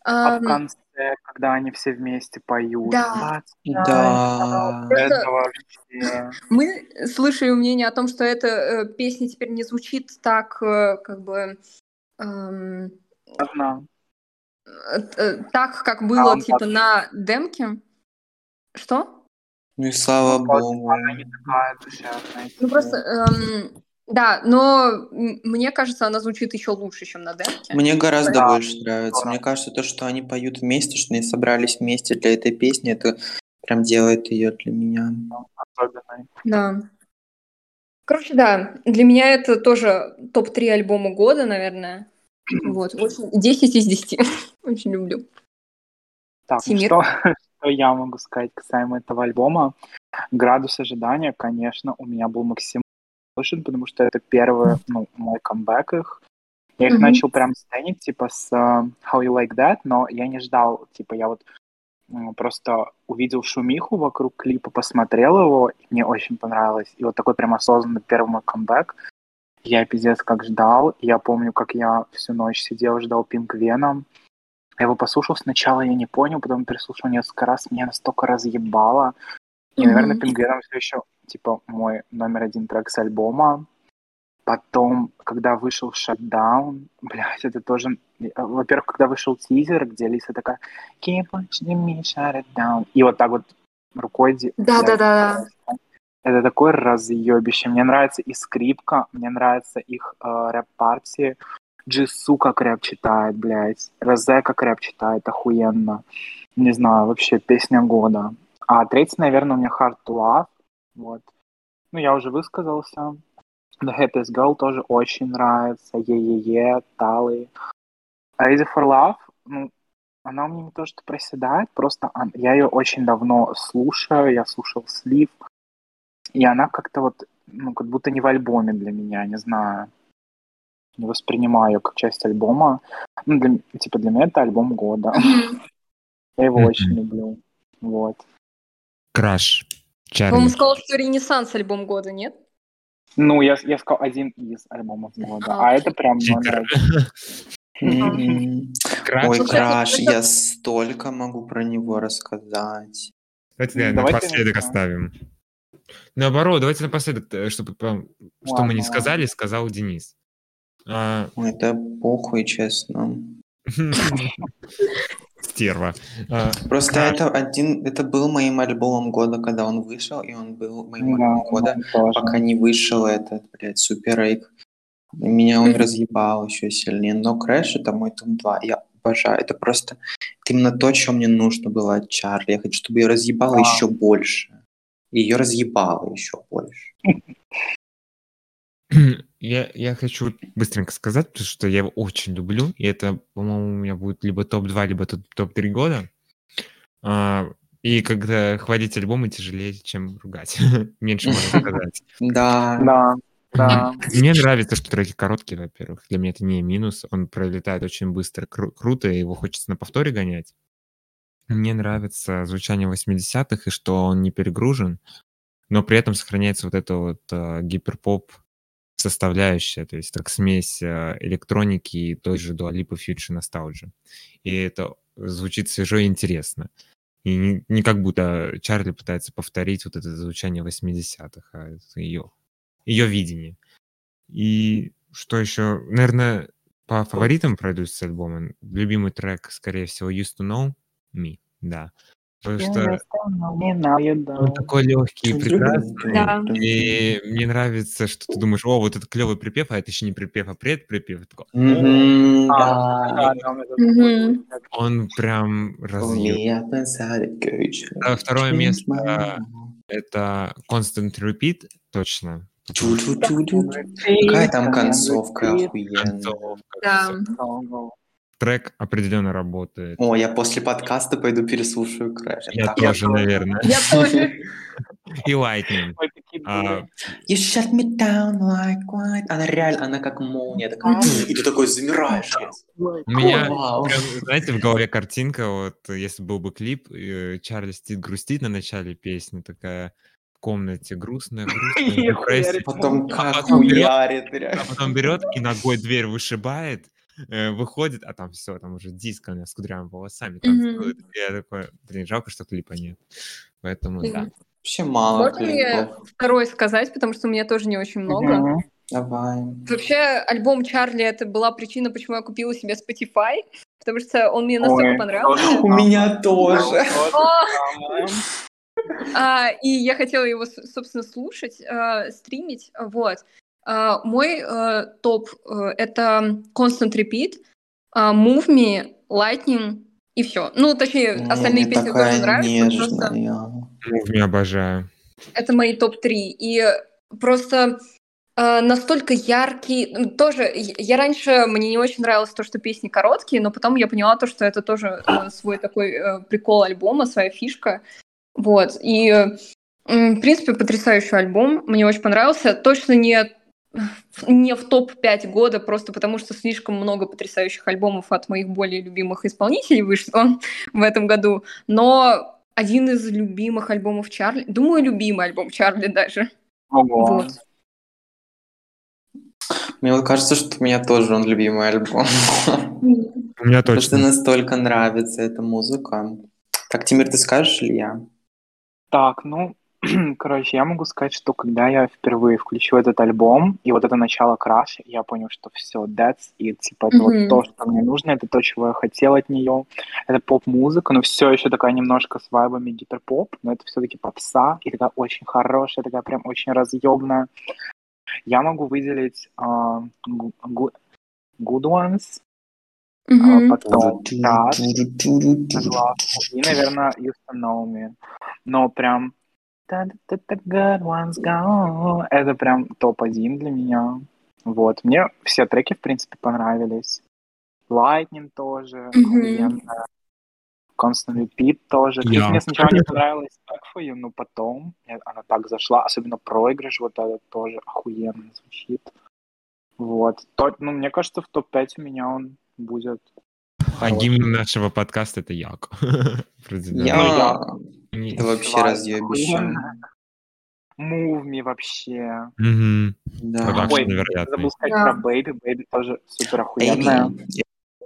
А в Ам, конце, когда они все вместе поют. Да. Да. Это- Это вообще... Мы слышали мнение о том, что эта э, песня теперь не звучит так, э, как бы, эм, Одна. э, э, так, как было, он типа, так- на демке. Что? Ну и слава Ну, богу. Она не такая душевная. Ну, просто эм, Да, но мне кажется, она звучит еще лучше, чем на демке. Мне гораздо Да. больше нравится. Мне кажется, то, что они поют вместе, что они собрались вместе для этой песни, это прям делает ее для меня. особенной. Да. Короче, да, для меня это тоже топ-3 альбома года, наверное. Вот, очень- 10 из 10. Очень люблю. Так, ну что, что я могу сказать касаемо этого альбома? Градус ожидания, конечно, у меня был максимально повышен, потому что это первый, ну, мой камбэк их. Я их Мгм. начал прям стенить, типа, с э, How You Like That, но я не ждал, типа, я вот м, просто увидел шумиху вокруг клипа, посмотрел его, и мне очень понравилось. И вот такой прям осознанный первый мой камбэк. Я пиздец как ждал. Я помню, как я всю ночь сидел, ждал Пинк Веном. Я его послушал сначала, я не понял, потом переслушал несколько раз, меня настолько разъебало. И, наверное, Мгм. Пинк Веном все еще, типа, мой номер один трек с альбома. Потом, когда вышел Shutdown, блядь, это тоже... э, Во-первых, когда вышел тизер, где Лиса такая Keep watching me shut it down. И вот так вот рукой... де- Да, блядь, да, да. Это такое разъебище. Мне нравится и скрипка, мне нравится их э, рэп-партии. Джису как рэп читает, блядь. Розе как рэп читает, охуенно. Не знаю, вообще песня года. А третий, наверное, у меня Hard to Love. Вот. Ну, я уже высказался. The Happiest Girl тоже очень нравится. Е-е-е, Талы. Ready for Love, ну, она у меня не то что проседает, просто я ее очень давно слушаю, я слушал слив, и она как-то вот, ну, как будто не в альбоме для меня, не знаю. Не воспринимаю ее как часть альбома. Ну, для, типа, для меня это альбом года. Я его очень люблю. Вот. Краш. Чарли. По-моему, сказал, что Ренессанс альбом года, нет? Ну, я, я сказал один из альбомов года, А, а это прям. Ой, Слушай, Краш, это- я столько могу про него рассказать. Давайте да, напоследок оставим. Наоборот, давайте напоследок, э, чтобы что мы не сказали, сказал Денис. А, Ой, да похуй, честно. Стерва. А, Просто это один, это был моим альбомом года, когда он вышел, и он был моим Да, альбомом года, тоже. пока не вышел этот, блядь, Superache. Меня он разъебал еще сильнее. Но Crash это мой топ-2. Я обожаю. Это просто это именно то, что мне нужно было от Чарли. Я хочу, чтобы ее разъебало Да. еще больше. И ее разъебало еще больше. Я, я хочу быстренько сказать, потому что я его очень люблю, и это, по-моему, у меня будет либо топ-2, либо топ- топ-3 года. А, и когда хвалить альбомы тяжелее, чем ругать. Меньше можно сказать. Да. Да, да. Мне нравится, что треки короткие, во-первых. Для меня это не минус. Он пролетает очень быстро, кру- круто, и его хочется на повторе гонять. Мне нравится звучание 80-х, и что он не перегружен, но при этом сохраняется вот эта вот э, гиперпоп составляющая, то есть как смесь э, электроники и той же Dua Lipa Future Nostalgia. И это звучит свежо и интересно. И не, не как будто Чарли пытается повторить вот это звучание 80-х, а ее, ее видение. И что еще? Наверное, по фаворитам пройдусь с альбома. Любимый трек, скорее всего, Used to Know Me, да. Потому что он такой легкий и прекрасный. Да. И мне нравится, что ты думаешь, о, вот это клевый припев, а это еще не припев, а предприпев. Такой, «О, Мгм, А, Он прям разъел. А второе место. Это Constant Repeat, точно. Какая там концовка охуенная. Концовка. Трек определенно работает. О, я после подкаста пойду переслушаю Crash. Я Так. тоже, наверное. Я тоже. И Lightning. А. You struck me down like what? Она реально, она как молния, такая, и ты такой замираешь. У меня, знаете, в голове картинка, вот если был бы клип, э, Чарли сидит грустит на начале песни, такая в комнате грустная, грустная, Потом А как хуярит, А потом берет и ногой дверь вышибает, э, выходит, а там все, там уже диск у меня с кудрявыми волосами танцует. И Я такой, блин, жалко, что клипа нет. Поэтому, да. Мгм. Вообще мало Можно мне клипов. второй сказать, потому что у меня тоже не очень много. Мгм. Давай. Вообще, альбом Чарли это была причина, почему я купила себе Spotify, потому что он мне настолько Ой, понравился. У меня тоже. Самое. а, и я хотела его, собственно, слушать, а, стримить, вот. А, мой э, топ э, это Constant Repeat, а, Move Me, Lightning и все. Ну, точнее, Не, остальные мне песни такая тоже нравятся. Просто нежная. Не обожаю. это мои топ-3. И просто э, настолько яркий. Тоже я раньше мне не очень нравилось то, что песни короткие, но потом я поняла то, что это тоже свой такой прикол альбома, своя фишка. Вот. И, в принципе, потрясающий альбом. Мне очень понравился. Точно не, не в топ-5 года, просто потому что слишком много потрясающих альбомов от моих более любимых исполнителей вышло в этом году. Но один из любимых альбомов Чарли. Думаю, любимый альбом Чарли даже. Ого. Вот. Мне вот кажется, что у меня тоже он любимый альбом. У меня Потому что точно. настолько нравится эта музыка. Так, Тимир, ты скажешь или я? Так, ну, короче, я могу сказать, что когда я впервые включил этот альбом, и вот это начало Краш, я понял, что все, that's it, типа, это Мгм. вот то, что мне нужно, это то, чего я хотел от нее. Это поп-музыка, но все еще такая немножко с вайбами гиперпоп, но это все-таки попса, и такая очень хорошая, такая прям очень разъемная. Я могу выделить а, Gu- Gu- Good Ones, а, Мгм. потом согласна, и, наверное, You Know Me. Но прям Это прям топ-1 для меня. Вот. Мне все треки, в принципе, понравились. Lightning тоже, охуенная. Constant Repeat тоже. Есть Я. мне сначала не понравилась Back for но потом она так зашла. Особенно проигрыш вот этот тоже охуенно звучит. Вот. То- ну, мне кажется, в топ-5 у меня он будет. А гимн нашего подкаста это Як. Президент. Я... Не- Это вообще разъебище. охуенно. Me вообще. Мгм. Да. Ой, забыл сказать Да. про Baby. Baby тоже супер охуенная.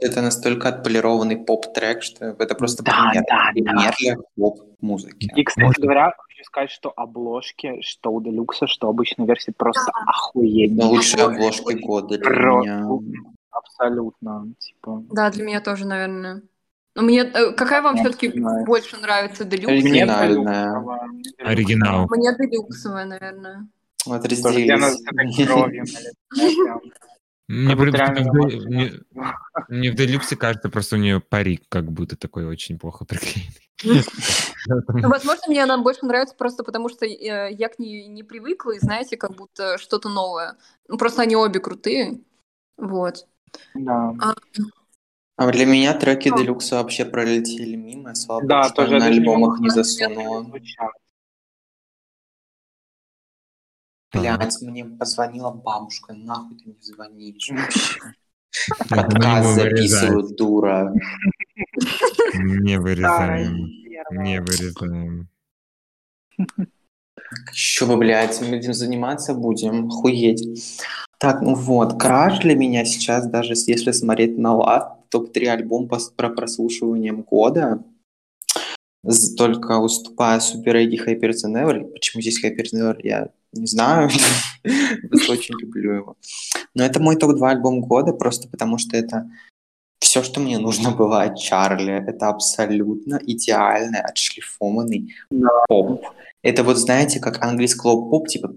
Это настолько отполированный поп-трек, что это просто Да, пример, да, пример для поп-музыки. И, кстати Можно? говоря, хочу сказать, что обложки, что у Делюкса, что обычной версии просто охуенные. Лучшие обложки года для Просто меня. Абсолютно. Типа. Да, для меня тоже, наверное. Но мне э, какая вам все-таки больше нравится Делюкс? Оригинальная. Оригинал. Мне Делюксовая, наверное. Вот разделились. Мне, Как реально в мне- мне в Делюксе кажется, просто у нее парик как будто такой очень плохо приклеенный. Ну, возможно, мне она больше нравится просто потому, что э, я к ней не привыкла, и знаете, как будто что-то новое. Ну, просто они обе крутые. Вот. Да. А для меня треки Ну. Делюкса вообще пролетели мимо. Слава Да, богу, что тоже на альбомах не засунула. Блядь, мне позвонила бабушка, нахуй ты не звонишь вообще. Подкаст записывают, дура. Не вырезаем. Не вырезаем. Еще бы, блядь, мы этим заниматься будем, охуеть. Так, ну вот, Краш для меня сейчас, даже если смотреть на лад, топ-3 альбом про прослушиванием года, только уступая Super Эдди Hyper the Never. Почему здесь Hyper the Never, я не знаю, просто очень люблю его. Но это мой топ-2 альбом года, просто потому что это все, что мне нужно было от Чарли. Это абсолютно идеальный, отшлифованный поп. Это вот, знаете, как английский поп, типа,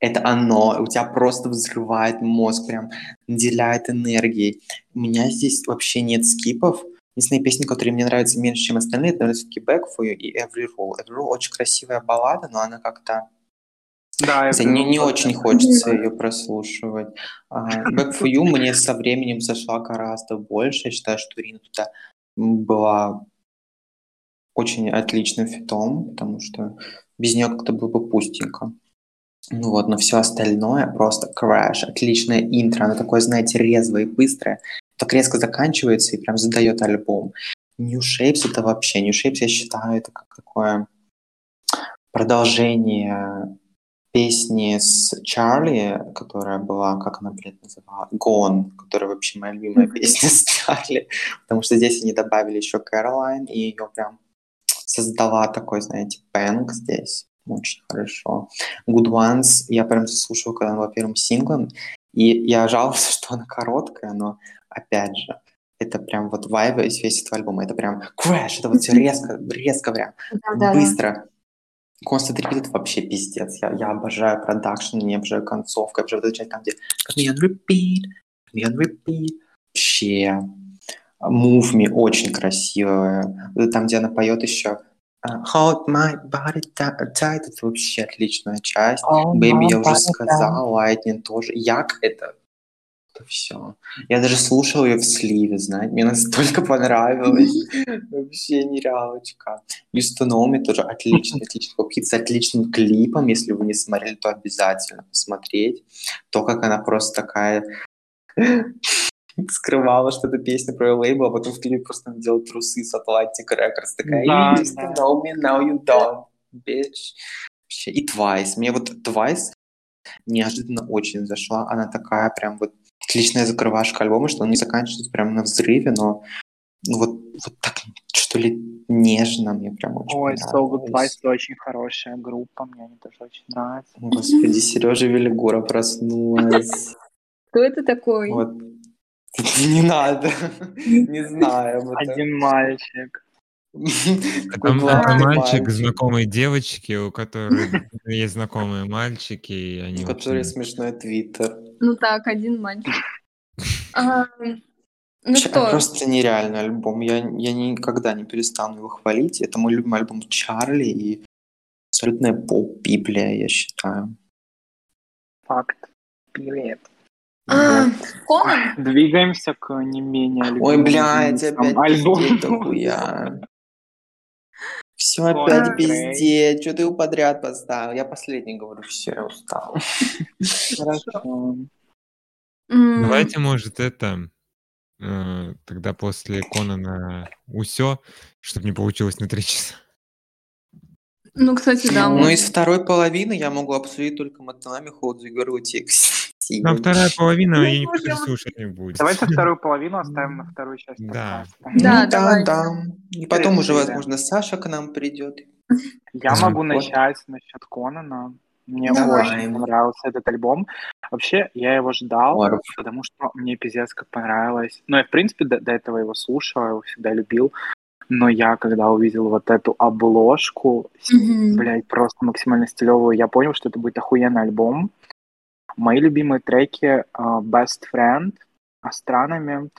это оно, у тебя просто взрывает мозг, прям наделяет энергией. У меня здесь вообще нет скипов. Единственные песни, которые мне нравятся меньше, чем остальные, это, все-таки Back for You и Every Roll. Every Roll очень красивая баллада, но она как-то... Да, Хотя не, не очень хочется ее прослушивать. А, Back for You мне со временем зашла гораздо больше. Я считаю, что Рина туда была очень отличным фитом, потому что без нее как-то было бы пустенько. Ну вот, но все остальное просто crash. Отличное интро, оно такое, знаете, резвое и быстрое. Так резко заканчивается и прям задает альбом. New Shapes это вообще, New Shapes я считаю, это как такое продолжение песни с Чарли, которая была, как она, блядь, называла, Gone, которая вообще моя любимая песня с Чарли, потому что здесь они добавили еще Кэролайн, и ее прям создала такой, знаете, bang здесь. Очень хорошо. Good Ones я прям заслушал, когда она была первым синглом, и я жаловался, что она короткая, но опять же, это прям вот вайб из весь этого альбома. Это прям crash, это вот все резко, резко прям, быстро. Constant Repeat это вообще пиздец. Я, я обожаю продакшн, я обожаю концовку, я обожаю вот эту часть там, где me on repeat, me on repeat. Вообще. Move Me очень красивая. Там, где она поет еще Hold my body ti- tight, это вообще отличная часть. Baby, я уже сказал, Lightning тоже. Як это? Это все. Я даже слушал ее в сливе, знаете, мне настолько понравилось. Вообще нереалочка. Know Me тоже отличный, отличный поп-хит с отличным клипом. Если вы не смотрели, то обязательно посмотреть. То, как она просто такая скрывала, что это песня про ее лейбл, а потом в клипе просто надела трусы с Atlantic Records. Такая, Да, you used to да. know me, now you don't, bitch. Вообще. И Twice. Мне вот Twice неожиданно очень зашла. Она такая прям вот отличная закрывашка альбома, что он не заканчивается прям на взрыве, но ну, вот, вот так, что ли, нежно мне прям очень Ой, So Good понравилось. Twice очень хорошая группа, мне они тоже очень нравятся. Господи, Сережа Велигура проснулась. Кто это такой? Вот. Не надо. Не знаю. об этом. Один мальчик. Какой Там мальчик знакомой девочки, у которой есть знакомые мальчики, и они У которой очень- смешной твиттер. Ну так, один мальчик. А, ну что, Просто нереальный альбом. Я, я никогда не перестану его хвалить. Это мой любимый альбом Чарли и абсолютная поп-библия, я считаю. Факт. Привет. А, Конан? Двигаемся к не менее Ой, блядь, опять альбому. Все опять пиздеть. Что ты его подряд поставил? Я последний говорю, все, я устал. Хорошо. Давайте, может, это э, тогда после Конана Усё, чтобы не получилось на три часа. Ну, кстати, да. Ну, из второй половины я могу обсудить только Матанами Ходзу и Гору текст. Там вторая половина, Ну, и никто можно. слушать не будет. Давайте вторую половину оставим на вторую часть Да. Да, ну, да. И потом уже, возможно, Саша к нам придет. Я могу начать насчет Конана. Мне Давай. очень понравился этот альбом. Вообще, я его ждал, Орф. потому что мне пиздец как понравилось. Ну, я, в принципе, до, до этого его слушал, я его всегда любил. Но я, когда увидел вот эту обложку, Мгм. блядь, просто максимально стилевую, я понял, что это будет охуенный альбом. Мои любимые треки а, Best Friend, Astronomy,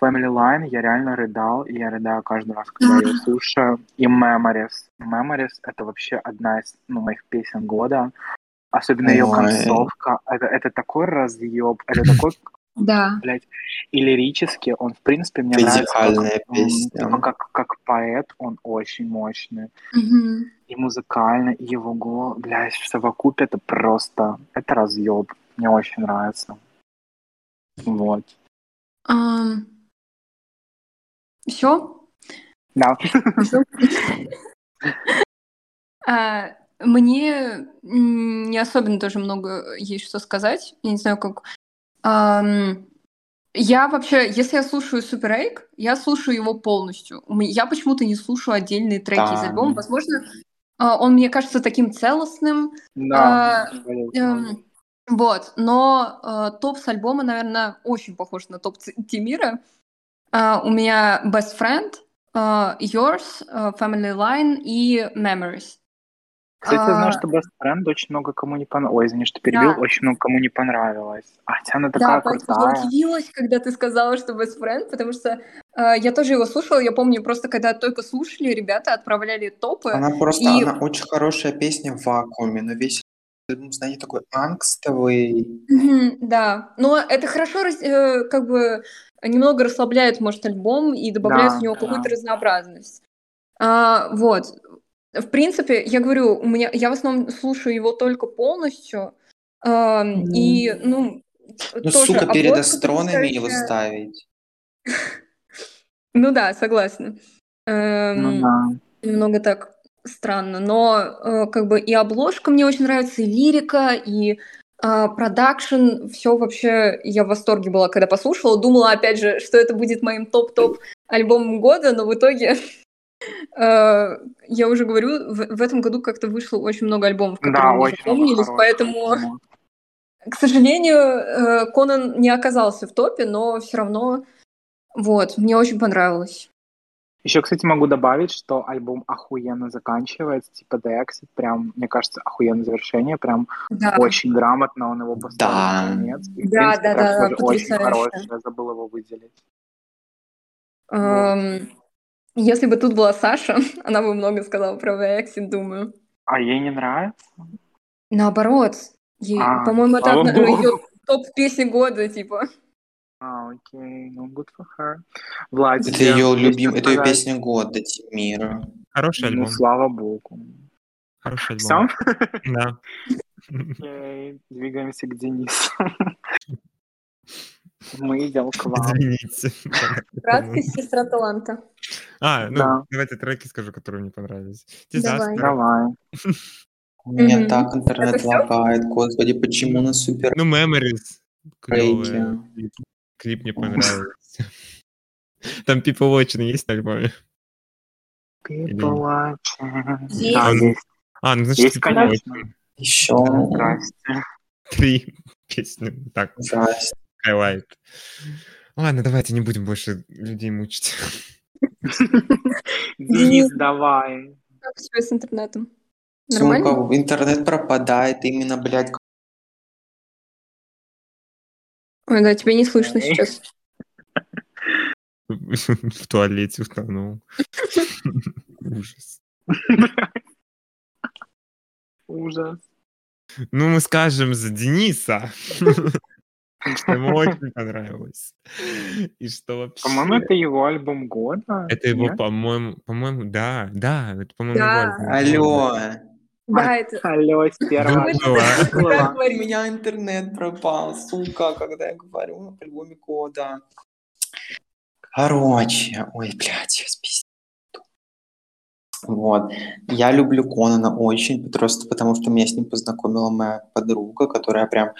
Family Line, я реально рыдал, и я рыдаю каждый раз, когда я ее слушаю. И Memories. Memories — это вообще одна из ну, моих песен года. Особенно ее концовка. Это, это такой разъеб, это такой Да. блядь, и лирически он, в принципе, мне нравится Идеальная как, м, песня. типа, как, как поэт, он очень мощный. Мгм. И музыкально, и его голос, блядь, в совокупе это просто, это разъеб. Мне очень нравится. Вот. Ам, Все? Да. А, Мне не особенно тоже много есть что сказать. Я не знаю, как... Я вообще, если я слушаю Super Egg, я слушаю его полностью. Я почему-то не слушаю отдельные треки из Да. альбома. Возможно, а, он мне кажется таким целостным. Да. А. Эм, Вот, но э, топ с альбома, наверное, очень похож на топ Тимира. А, у меня Best Friend, э, Yours, э, Family Line и Memories. Кстати, я знаю, а- что Best Friend очень много кому не понравилось. Ой, извини, что перебил, Да. очень много кому не понравилось. А хотя она Да, такая я крутая. удивилась, когда ты сказала, что Best Friend, потому что э, я тоже его слушала. Я помню, просто когда только слушали, ребята отправляли топы. Она просто, И- она очень хорошая песня в вакууме, но весь знаете, такой ангстовый. Мгм, Да, но это хорошо, э, как бы немного расслабляет, может, альбом и добавляет Да, в него да. какую-то разнообразность. А, вот. В принципе, я говорю, у меня, я в основном слушаю его только полностью. ам, и, ну, Ну, тоже сука, перед обложка астронами его потрясающая. ставить. Ну да, согласна. Эм, Ну да. немного так странно, но э, как бы и обложка мне очень нравится, и лирика, и а, продакшн, все вообще, я в восторге была, когда послушала, думала, опять же, что это будет моим топ-топ альбомом года, но в итоге, э, я уже говорю, в, этом году как-то вышло очень много альбомов, которые Да, мне много запомнились, поэтому, к сожалению, э, Конан не оказался в топе, но все равно, вот, мне очень понравилось. Еще, кстати, могу добавить, что альбом охуенно заканчивается, типа The Exit, прям, мне кажется, охуенное завершение, прям Да. очень грамотно он его поставил Да. в конец. И, в Да, принципе, да, да, тоже очень потрясающе. хороший, я забыл его выделить. Эм, Если бы тут была Саша, она бы много сказала про Exit, думаю. А ей не нравится? Наоборот. Ей, А, по-моему, это одна- ее топ песни года, типа. А, окей, ну good for her. Влад, Это ее есть любим, что это ее песня года, Тимира. Хороший Ну, альбом. слава богу. Хороший Все? альбом. Да. Окей, двигаемся к Денису. Мы идем к вам. Извините. Краткость сестра таланта. А, ну, Да. давайте треки скажу, которые мне понравились. Давай. Disaster. Давай. У меня Мгм. так интернет лагает, господи, почему на супер Ну, Memories. Треки. клип. Мне понравился. Там People Watching есть на альбоме? People watching. Есть. Да, есть. А, ну, значит, Есть, People конечно. Еще? Три песни. Так, Здрасте. Highlight. Ладно, давайте не будем больше людей мучить. Денис, давай. Как у тебя с интернетом? Нормально? Сука, интернет пропадает именно, блядь, Ой, да, тебя не слышно сейчас. В туалете утонул. Ужас. Ужас. Ну, мы скажем за Дениса. Что ему очень понравилось. И что вообще... По-моему, это его альбом года. Это его, по-моему, по-моему, да, да, это, по-моему, Да. Алло. Да, это... Алло, сделала? У меня интернет пропал, сука, когда я говорю об альбоме года. Короче, ой, блядь, сейчас пиздец. Вот. Я люблю Конана очень, просто потому что меня с ним познакомила моя подруга, которая прям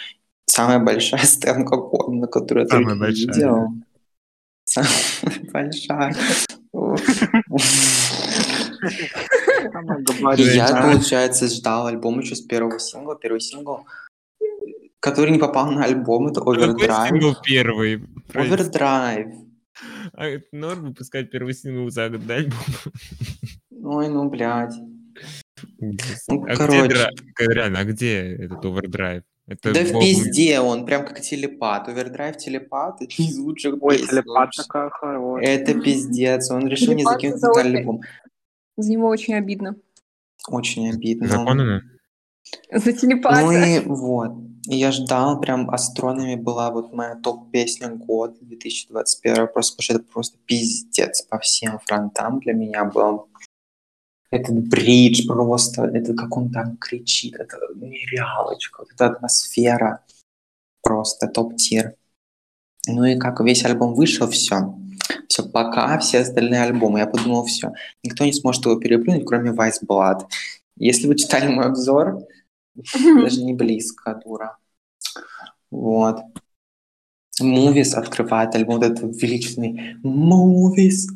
самая большая стенка Конана, которую я Самая только большая. видел. Самая большая. Я, получается, ждал альбом еще с первого сингла. Первый сингл, который не попал на альбом, это Какой Overdrive. сингл первый? Overdrive. А это норм выпускать первый сингл за год до альбома? Ой, ну, блядь. Ну, а короче. где, реально, а где этот овердрайв? Это Да в пизде он, прям как телепат. Overdrive телепат, это из лучших Ой, песен телепат такая хорошая. Это пиздец. Он решил не Телепат закинуть это на очень- альбом. За него очень обидно. Очень обидно. Законно? За телепата. Ну и вот. И я ждал, прям астрономи была вот моя топ-песня года 2021. Просто потому что это просто пиздец по всем фронтам для меня был. Этот бридж просто, это как он там кричит, это нереалочка, вот эта атмосфера. Просто топ-тир. Ну и как весь альбом вышел, все. Все, пока все остальные альбомы. Я подумал, все. Никто не сможет его переплюнуть, кроме Vice Blood. Если вы читали мой обзор, даже не близко, дура. Вот. Movies открывает альбом, вот этот величественный Movies.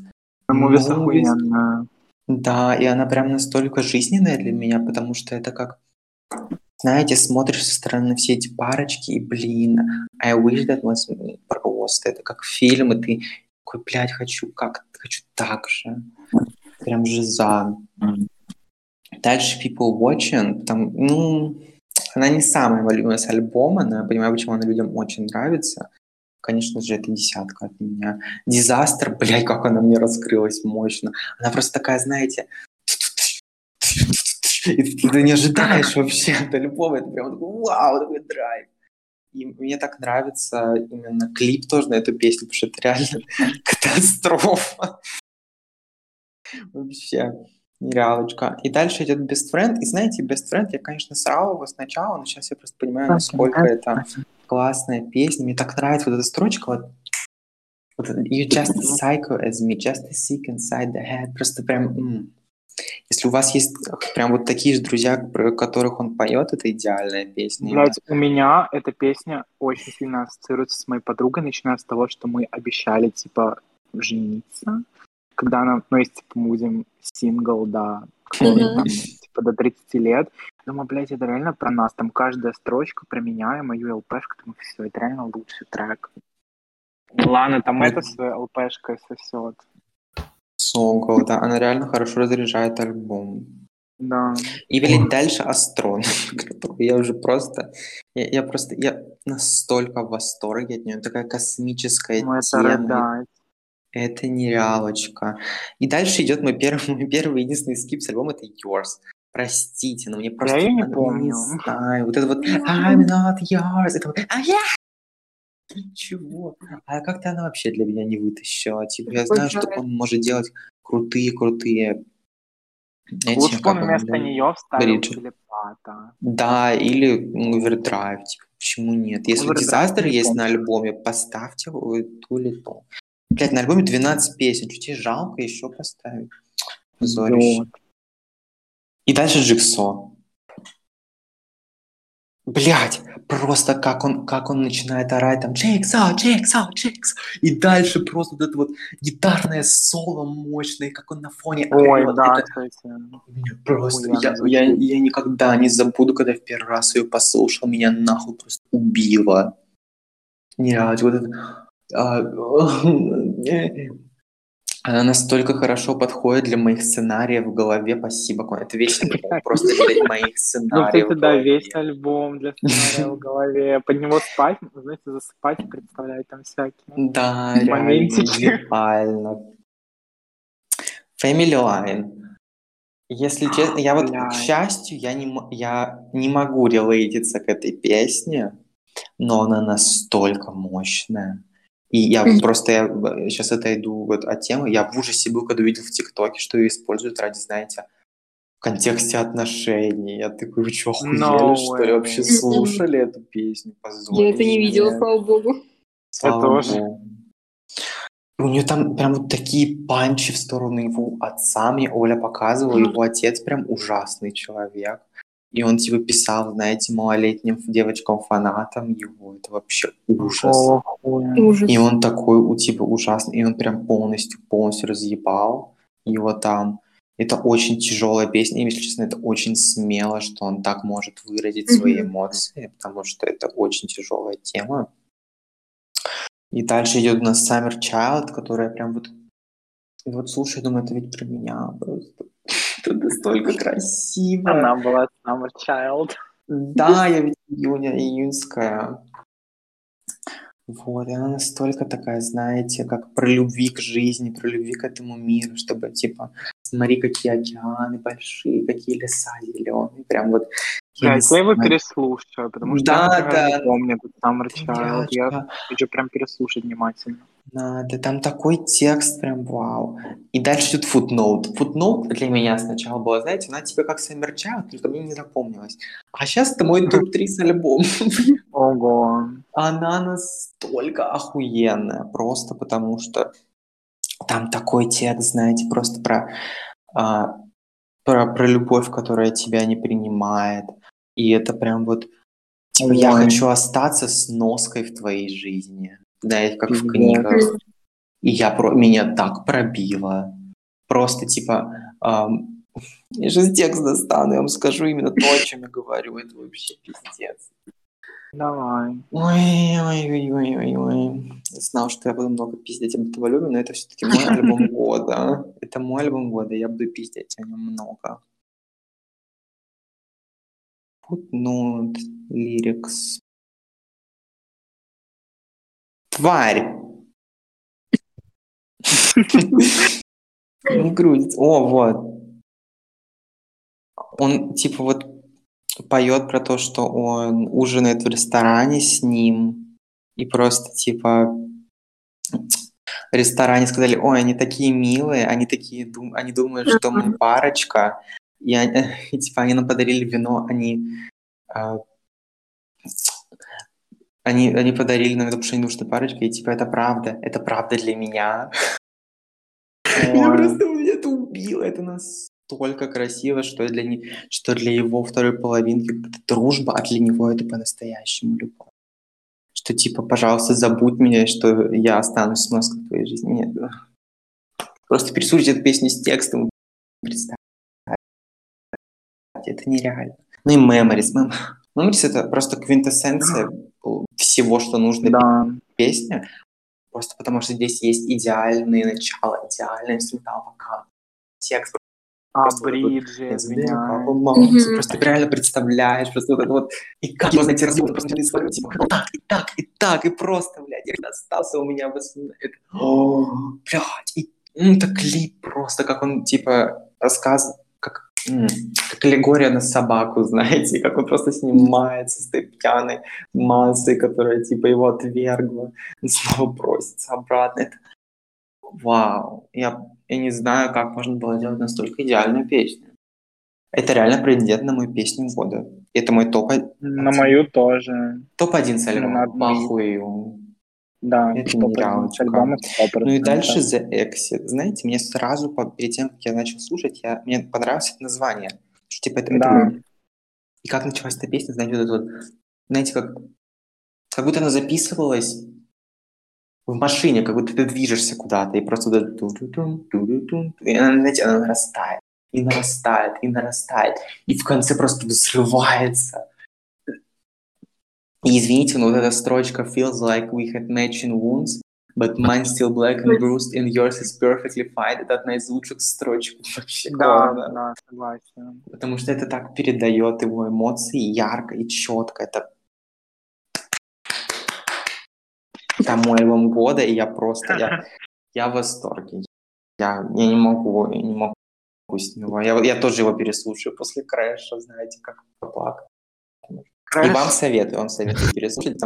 Мувис Movies. Да, и она прям настолько жизненная для меня, потому что это как, знаете, смотришь со стороны все эти парочки, и, блин, I wish that was me. Просто это как фильм, и ты такой, блядь, хочу как, хочу так же. Прям жиза. Дальше People Watching, там, ну, она не самая моя любимая с альбома, но я понимаю, почему она людям очень нравится. Конечно же, это десятка от меня. Дизастер, блядь, как она мне раскрылась мощно. Она просто такая, знаете, и ты ты не ожидаешь вообще от альбома. Это прям такой, вау, такой драйв. И мне так нравится именно клип тоже на эту песню, потому что это реально катастрофа. Вообще нереалочка. И дальше идет Best Friend. И знаете, Best Friend, я, конечно, срал его сначала, но сейчас я просто понимаю, насколько это классная песня. Мне так нравится вот эта строчка. Вот, you just a psycho as me, just a sick inside the head. Просто прям... м. Если у вас есть прям вот такие же друзья, про которых он поет, это идеальная песня. Блять, у меня эта песня очень сильно ассоциируется с моей подругой, начиная с того, что мы обещали, типа, жениться. Когда она, ну, если, типа, мы будем сингл, да, Мгм. Типа, до 30 лет. Думаю, блядь, это реально про нас. Там каждая строчка про меня и мою ЛПшку. Думаю, все, это реально лучший трек. Ладно, там это своей ЛПшкой сосет. Сокол, да, она реально хорошо разряжает альбом. Да. И велить дальше Астрон, я уже просто, я, я просто, я настолько в восторге от нее, такая космическая Ну, это тема. рыдать. Это нереалочка. И дальше идет мой первый, мой первый единственный скип с альбома, это Yours. Простите, но мне просто... её не помню. знаю, вот это вот I'm not yours, это вот а я Ничего. А как-то она вообще для меня не вытащила. Типа, я знаю, что он может делать крутые-крутые эти, Лучше как он вместо нее вставил телепата. Да, или овердрайв, типа, почему нет? Если Овердрайв дизастер не есть на альбоме, поставьте его и ту или то. Блять, на альбоме 12 песен, чуть тебе жалко еще поставить. Позорище. Вот. И дальше Джиксо. Блять, просто как он, как он начинает орать там Джиксо, Джиксо, Джиксо. И дальше просто вот это вот гитарное соло мощное, как он на фоне Ой, орёт. да, Это- кстати. Просто я, я, я никогда не забуду, когда в первый раз ее послушал, меня нахуй просто убило. Нереально, вот это... Она настолько хорошо подходит для моих сценариев в голове. Спасибо, Коля. Это весь альбом просто для моих Ну, сценариев кстати, в да, весь альбом для сценария в голове. Под него спать, знаете, засыпать и представлять там всякие. Да, реально. Family Line. Если честно, я вот, к счастью, я не, я не могу релейтиться к этой песне, но она настолько мощная. И я просто, я сейчас отойду вот от темы, я в ужасе был, когда увидел в ТикТоке, что ее используют ради, знаете, в контексте отношений. Я такой, вы что, охуели, No что ли? way. Вообще слушали эту песню? Позор. Я это не видела, слава богу. Слава тоже. богу. У нее там прям вот такие панчи в сторону его отца. Мне Оля показывала, Мгм. его отец прям ужасный человек. И он типа писал, знаете, малолетним девочкам-фанатам его. Это вообще ужас. Хуя? Ужас. И он такой, у типа, ужасный. И он прям полностью, полностью разъебал его там. Это очень тяжелая песня. И, если честно, это очень смело, что он так может выразить свои Мгм. эмоции, потому что это очень тяжелая тема. И дальше идет у нас Summer Child, которая прям вот... И вот слушай, я думаю, это ведь про меня просто. Это настолько красиво. Она была Summer Child. Да, я ведь июня, июньская. Вот, и она настолько такая, знаете, как про любви к жизни, про любви к этому миру, чтобы, типа, смотри, какие океаны большие, какие леса зеленые, прям вот... Я, я его переслушаю, потому что Да, я, да. помню Summer Child. Я хочу прям переслушать внимательно. надо, там такой текст прям вау. И дальше идет footnote. Footnote для меня сначала было, знаете, она тебе как Summer Child, только мне не запомнилась. А сейчас это мой топ-3 с альбом. Ого. Она настолько охуенная, просто потому что там такой текст, знаете, просто про, а, про, про любовь, которая тебя не принимает. И это прям вот, типа, я хочу остаться с ноской в твоей жизни. Знаете, как в книгах. И я про... меня так пробило. Просто, типа, ам, я сейчас текст достану, я вам скажу именно то, о чем я говорю. Это вообще пиздец. Давай. Ой, ой, ой, ой, ой, ой. Я знал, что я буду много пиздеть об этом любе, но это все-таки мой альбом года. Это мой альбом года, я буду пиздеть о нем много. Footnote, lyrics. Тварь! Не грузится. О, вот. Он, типа, вот поет про то, что он ужинает в ресторане с ним, и просто, типа, в ресторане сказали, ой, они такие милые, они такие, дум- они думают, что мы парочка, и, они- и, типа, они нам подарили вино, они, а, они, они подарили нам это, потому что они что парочка, и, типа, это правда, это правда для меня. Я просто меня это убило, это настолько красиво, что для, не- что для его второй половинки это дружба, а для него это по-настоящему любовь. Что типа, пожалуйста, забудь меня, что я останусь с в твоей жизни. Нет. Просто переслушайте эту песню с текстом. Представьте. Это нереально. Ну и Memories. Mem- Memories это просто квинтэссенция всего, что нужно Да. песня. Просто потому что здесь есть идеальные начала, идеальный инструментал вокал. Текст А, вот бриджи, извиняюсь. мама, ты просто реально представляешь, просто вот это вот, и как его найти разъем, просто не свою, типа, вот так, и так, и так, и просто, блядь, я остался у меня воспоминание. О, блядь, и м, это клип просто, как он, типа, рассказывает, как, как аллегория на собаку, знаете, как он просто снимается с этой пьяной массой, которая, типа, его отвергла, и снова просится обратно. Это Вау, я, я не знаю, как можно было делать настолько идеальную песню. Это реально претендент на мою песню года. Это мой топ, На мою тоже. топ-1 с альбома. Похую. Да, Это топ-один нереально с альбома Ну и 100%. дальше The Exit. Знаете, мне сразу, по- перед тем, как я начал слушать, я, мне понравилось это название. Что, типа, это, это Да. вот- И как началась эта песня, знаете, вот это вот, знаете, как, как будто она записывалась в машине, как будто ты движешься куда-то, и просто и она, знаете, она нарастает, и нарастает, и нарастает, и в конце просто взрывается. И извините, но вот эта строчка feels like we had matching wounds, but mine still black and bruised, and yours is perfectly fine. Это одна из лучших строчек вообще Да, года. да, согласен. Потому что это так передает его эмоции ярко и четко. Это это мой альбом года, и я просто, я, я в восторге. Я, я не могу, я не могу с него. Я, я тоже его переслушаю после крэша, знаете, как поплакал. И вам советую, вам советую переслушать,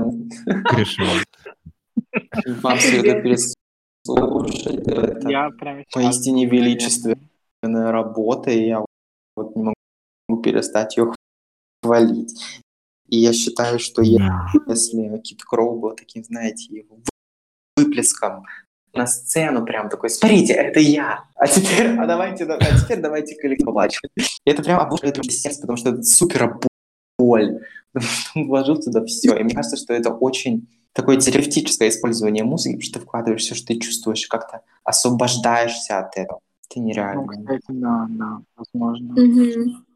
Решил. вам советую переслушать. Это Я прям поистине величественная работа, и я вот не могу перестать ее хвалить. И я считаю, что Да. если Кит Кроу был таким, знаете, его выплеском на сцену прям такой, смотрите, это я, а теперь, а давайте, а теперь давайте коллективовать. И это прям обложает это сердце, потому что это супер боль, потому что он вложил туда все. И мне кажется, что это очень такое терапевтическое использование музыки, потому что ты вкладываешь все, что ты чувствуешь, как-то освобождаешься от этого. Это нереально. Ну, кстати, да, да, возможно. Мгм.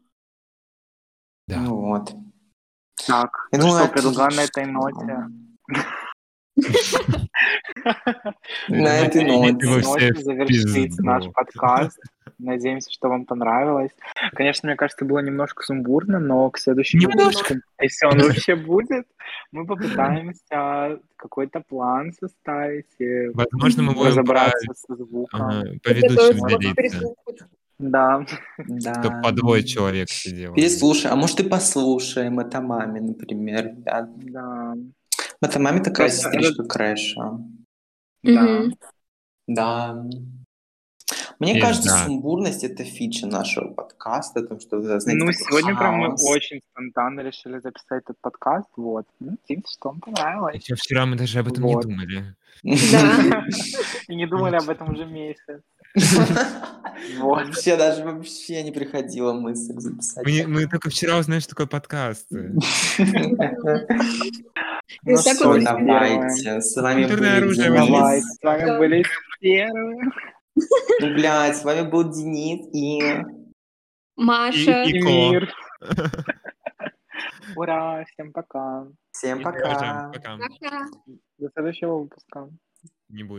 Да. Ну вот. Так, Я ну думаю, что, предлагаю на этой ноте. На этой ноте. завершится наш подкаст. Надеемся, что вам понравилось. Конечно, мне кажется, было немножко сумбурно, но к следующему Немножко. выпуску, если он вообще будет, мы попытаемся какой-то план составить и Возможно, мы будем разобраться со звуком. по ведущим прислушать. Да, Да. чтобы по двое человек сидело. Переслушай, а может и послушаем это маме, например. Да. да, Это маме такая Просто сестричка Крэша. да. Да. Мне Есть, кажется, да. сумбурность это фича нашего подкаста, потому что, знаете, Ну, сегодня прям мы хаос. очень спонтанно решили записать этот подкаст. Вот. Ну, Надеемся, что вам понравилось. Еще вчера мы даже об этом Вот. не думали. Да. И не думали об этом уже месяц. Вообще даже вообще не приходила мысль записать. Мы, только вчера узнали, что такое подкасты. Ну и давайте. С вами были первые. Ну, блядь, с вами был Денис и... Маша. И- мир. Ура, всем пока. Всем Пока. Пока. До следующего выпуска. Не будет.